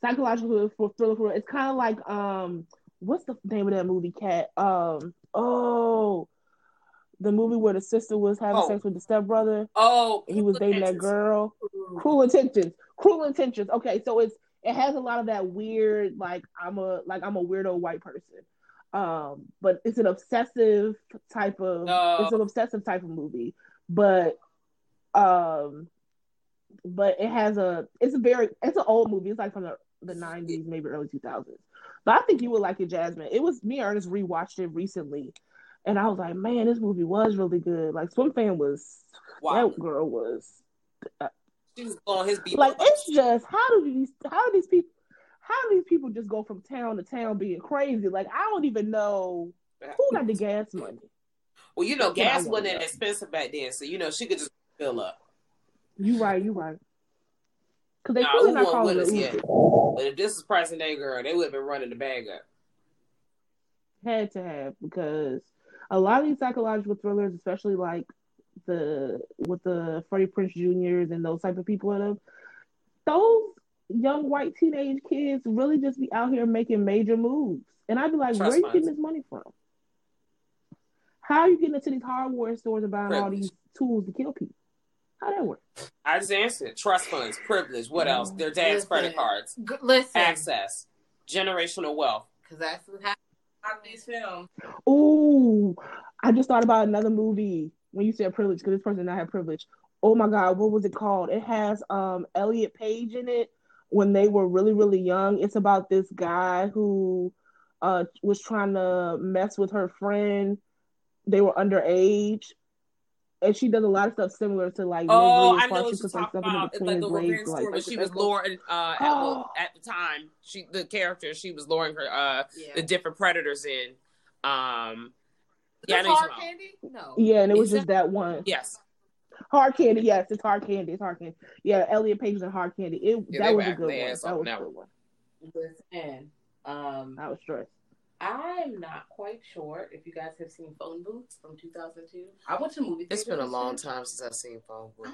C: Thriller. Psychological thriller. For it's kind of like um, what's the name of that movie? Cat. Um. Oh, The movie where the sister was having
B: Oh.
C: sex with the stepbrother.
B: Oh,
C: He was dating that
B: Intentions.
C: girl. Cruel Intentions. Cruel Intentions. Okay, so it's it has a lot of that weird like I'm a like I'm a weirdo white person. Um, but it's an obsessive type of
B: Oh.
C: it's an obsessive type of movie. But um but it has a it's a very it's an old movie. It's like from the the 90s, maybe early 2000s. But I think you would like it, Jasmine. It was me and Ernest rewatched it recently. And I was like, man, this movie was really good. Like Swimfan was
B: Wow.
C: that girl was uh,
B: She was on his beat.
C: like it's just how do these how do these people how do these people just go from town to town being crazy? Like I don't even know who got the gas money.
B: Well, you know, gas wasn't
C: that.
B: expensive back then, so you know she could just fill up.
C: You right, you right. Cause they
B: Nah,
C: clearly not calling it Uber.
B: But if this is present day girl, they would have been running the bag up.
C: Had to have because a lot of these psychological thrillers, especially like the with the Freddie Prinze Juniors and those type of people in them, those young white teenage kids really just be out here making major moves. And I'd be like,
B: Trust
C: where you getting this money from? How are you getting into these hardware stores and buying all these tools to kill people? How that work?
B: I just answered trust funds, privilege. What else? Their dad's
A: Listen.
B: credit cards,
A: G- listen,
B: access, generational wealth.
A: because that's what happens in these films.
C: Ooh, I just thought about another movie when you said privilege because this person did not have privilege. Oh my god, what was it called? It has um Elliot Page in it when they were really really young. It's about this guy who uh was trying to mess with her friend. They were underage. And she does a lot of stuff similar to like
B: Oh, I
C: as far
B: know
C: as
B: what
C: she
B: you're
C: puts like
B: talking
C: in
B: about. It's
C: between
B: like
C: his
B: the
C: legs,
B: revenge
C: like-
B: story where she was luring, uh, at,
C: Oh.
B: the, at the time, she the character she was luring her, uh,
A: Yeah.
B: the different predators in. Um, yeah,
A: Yeah, hard candy? No.
C: Yeah, and it was
B: Is
C: just that one.
B: Yes,
C: Hard candy, yes, it's hard candy. It's hard candy. Yeah, Elliot Page and hard candy. It
B: Yeah,
C: that
B: they
C: was a good one.
B: ass
C: That was a
B: now.
C: good one.
A: Listen, um,
C: I was stressed.
A: I'm not quite sure if you guys have seen Phone Booth from 2002. I went to the movie.
B: it's
A: theater
B: been a long time since I've seen Phone Booth.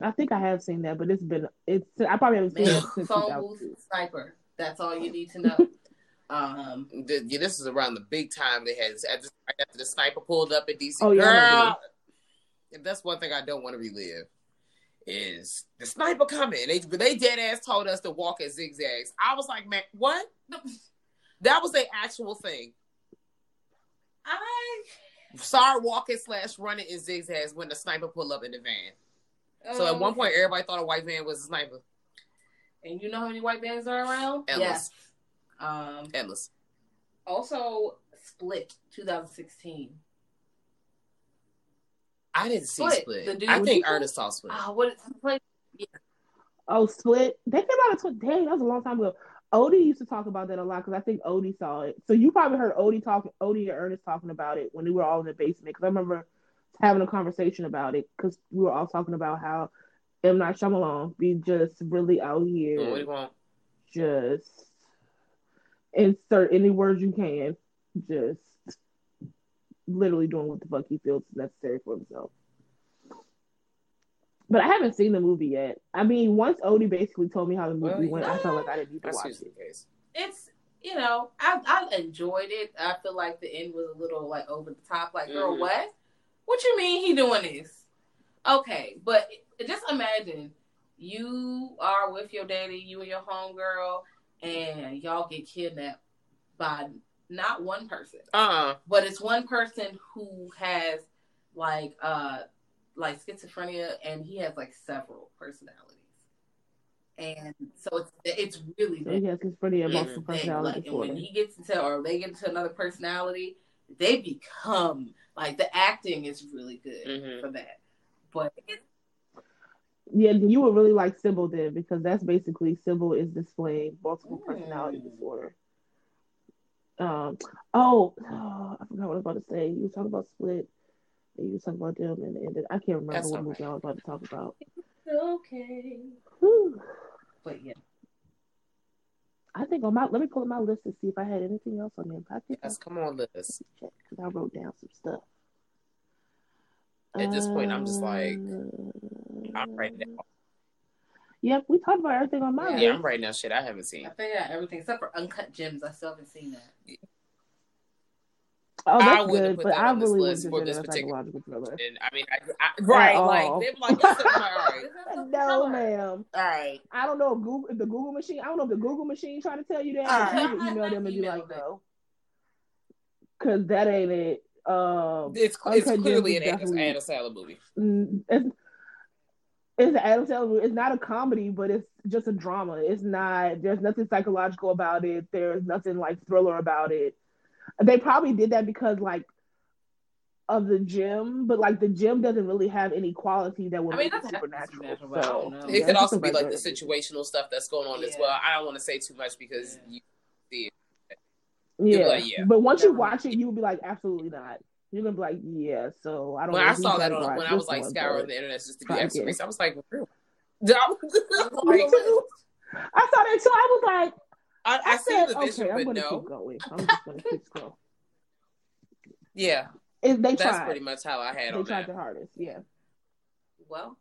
C: I think I have seen that, but it's been it's I probably haven't seen
A: Man,
C: it since
A: phone booth sniper. That's all you need to know. um,
B: The- yeah, this is around the big time they had at the, right after the sniper pulled up at DC.
C: Oh, yeah, I know
B: Girl, if that's one thing I don't want to relive is the sniper coming. They they dead ass told us to walk at zigzags. I was like, man, what? That was the actual thing.
A: I
B: Start walking slash running in zigzags when the sniper pulled up in the van. So at
A: um,
B: one point, everybody thought a white van was a sniper.
A: and you know how many white bands are around?
B: Endless.
A: Yes. Um,
B: Endless.
A: also, Split 2016.
B: I didn't see
A: Split,
B: Split.
A: the dude-
B: I think
C: you?
B: Ernest saw Split.
A: Ah, what is play?
C: Oh, Split. They came out of tw- dang, that was a long time ago. Odie used to talk about that a lot because I think Odie saw it. So you probably heard Odie talking, Odie and Ernest talking about it when we were all in the basement. Because I remember having a conversation about it because we were all talking about how M Night Shyamalan be just really out here, just insert any words you can, just literally doing what the fuck he feels is necessary for himself. But I haven't seen the movie yet. I mean, once Odie basically told me how the movie
B: Well,
C: went, I felt like I didn't need to watch it.
A: It's you know, I I enjoyed it. I feel like the end was a little like over the top. Like, girl,
B: Mhm.
A: what? What you mean he doing this? Okay, but just imagine you are with your daddy, you and your homegirl, and y'all get kidnapped by not one person,
B: Uh-uh.
A: but it's one person who has like uh like schizophrenia and he has like several personalities. And so it's it's really
C: So he has schizophrenia and multiple
A: big.
C: personality
A: Like, and when he gets into or they get into another personality, they become like the acting is really good
B: Mhm.
A: for that. But it,
C: Yeah, you would really like Sybil then because that's basically Sybil is displaying multiple
A: Mm.
C: personality disorder. Um. Oh, oh, I forgot what I was about to say. You was talking about Split. And you was talking about them and, and I can't remember
B: That's
C: what movie
B: right.
C: I was about to talk about.
A: It's okay.
C: Whew.
A: But yeah.
C: I think on my let me pull up my list and see if I had anything else on there. I think
B: Yes, come on, Liz.
C: I because I wrote down some stuff.
B: At this point, I'm just like,
C: Uh,
B: I'm writing down.
C: Yep, we talked about everything on my
A: Yeah.
C: list.
B: Yeah, I'm writing down shit I haven't seen.
A: I think I got everything except for Uncut Gems. I still haven't seen that.
C: Oh,
B: I
C: that's
B: wouldn't
C: good,
B: put
C: but
B: that
C: I
B: on this
C: really
B: list for this
C: consider it a
B: particular.
C: psychological thriller.
B: And I mean, I, I, right?
C: all.
B: Like they're like, what's the, all right,
C: No, ma'am.
B: all right.
C: I don't know if Google, if the Google machine. I don't know if the Google machine trying to tell you that.
B: All right.
C: you would email them and be like, no, because that ain't it. Um,
B: It's it's
C: Uncut
B: clearly an Adam,
C: definitely-
B: Adam Sandler movie.
C: mm, it's it's an Adam Sandler. movie. It's not a comedy, but it's just a drama. It's not. There's nothing psychological about it. There's nothing like thriller about it. They probably did that because like of the gym, but like the gym doesn't really have any quality that would
A: I mean,
C: make it
A: that's
C: supernatural.
A: supernatural,
C: So.
B: It
C: yeah,
B: could also be like the situational stuff that's going on as well. I don't want to say too much because
A: Yeah.
B: you
C: Yeah.
B: like, yeah.
C: But once you watch it, you will be like, absolutely not. You're gonna be like, yeah. So I don't.
B: when
C: know
B: I saw that on when I was like
C: one,
B: scouring the internet just to do
C: try
B: extra I was like, real.
C: I saw that too. I was like,
B: I, I,
C: I,
B: see
C: said,
B: the vision,
C: okay, I'm
B: but
C: gonna
B: no.
C: keep going. I'm just gonna keep scrolling.
B: Yeah,
C: It, they
B: that's
C: tried.
B: pretty much how I had
C: they
B: on
C: tried
B: that.
C: their hardest. Yeah.
A: Well,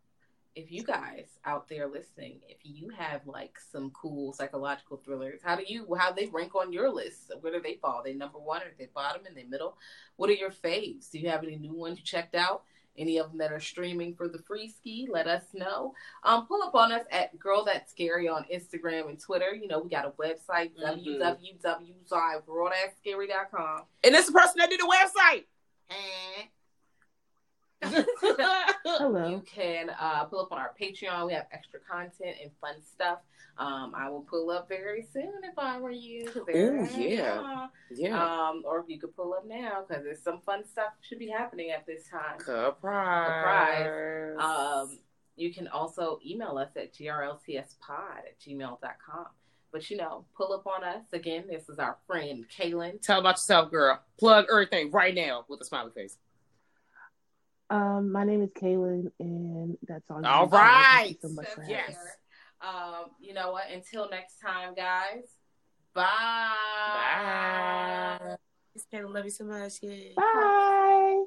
A: if you guys out there listening, if you have like some cool psychological thrillers, how do you how they rank on your list? Where do they fall? They number one or they bottom in the middle? What are your faves? Do you have any new ones you checked out? Any of them that are streaming for the free ski? Let us know. Um, pull up on us at Girl That's Scary on Instagram and Twitter. You know, we got a website,
B: Mhm.
A: www.girlthat'sscary.com.
B: And it's the person that did the website.
C: Hello.
A: You can uh, pull up on our Patreon. We have extra content and fun stuff. Um, I will pull up very soon if I were you.
B: Ooh, yeah. yeah.
A: Um, or if you could pull up now because there's some fun stuff should be happening at this time.
B: Surprise! Surprise.
A: Um, you can also email us at grlcspod at gmail.com. But you know, pull up on us. Again, this is our friend Ka'lyn.
B: Tell about yourself, girl. Plug everything right now with a smiley face.
C: Um, my name is Ka'lyn, and that's all. you
B: All
C: need to know. Thank you so much for
A: Yes. Um, you know what? Until next time, guys. Bye.
B: Bye. Ka'lyn, Love you so much. Yeah.
C: Bye.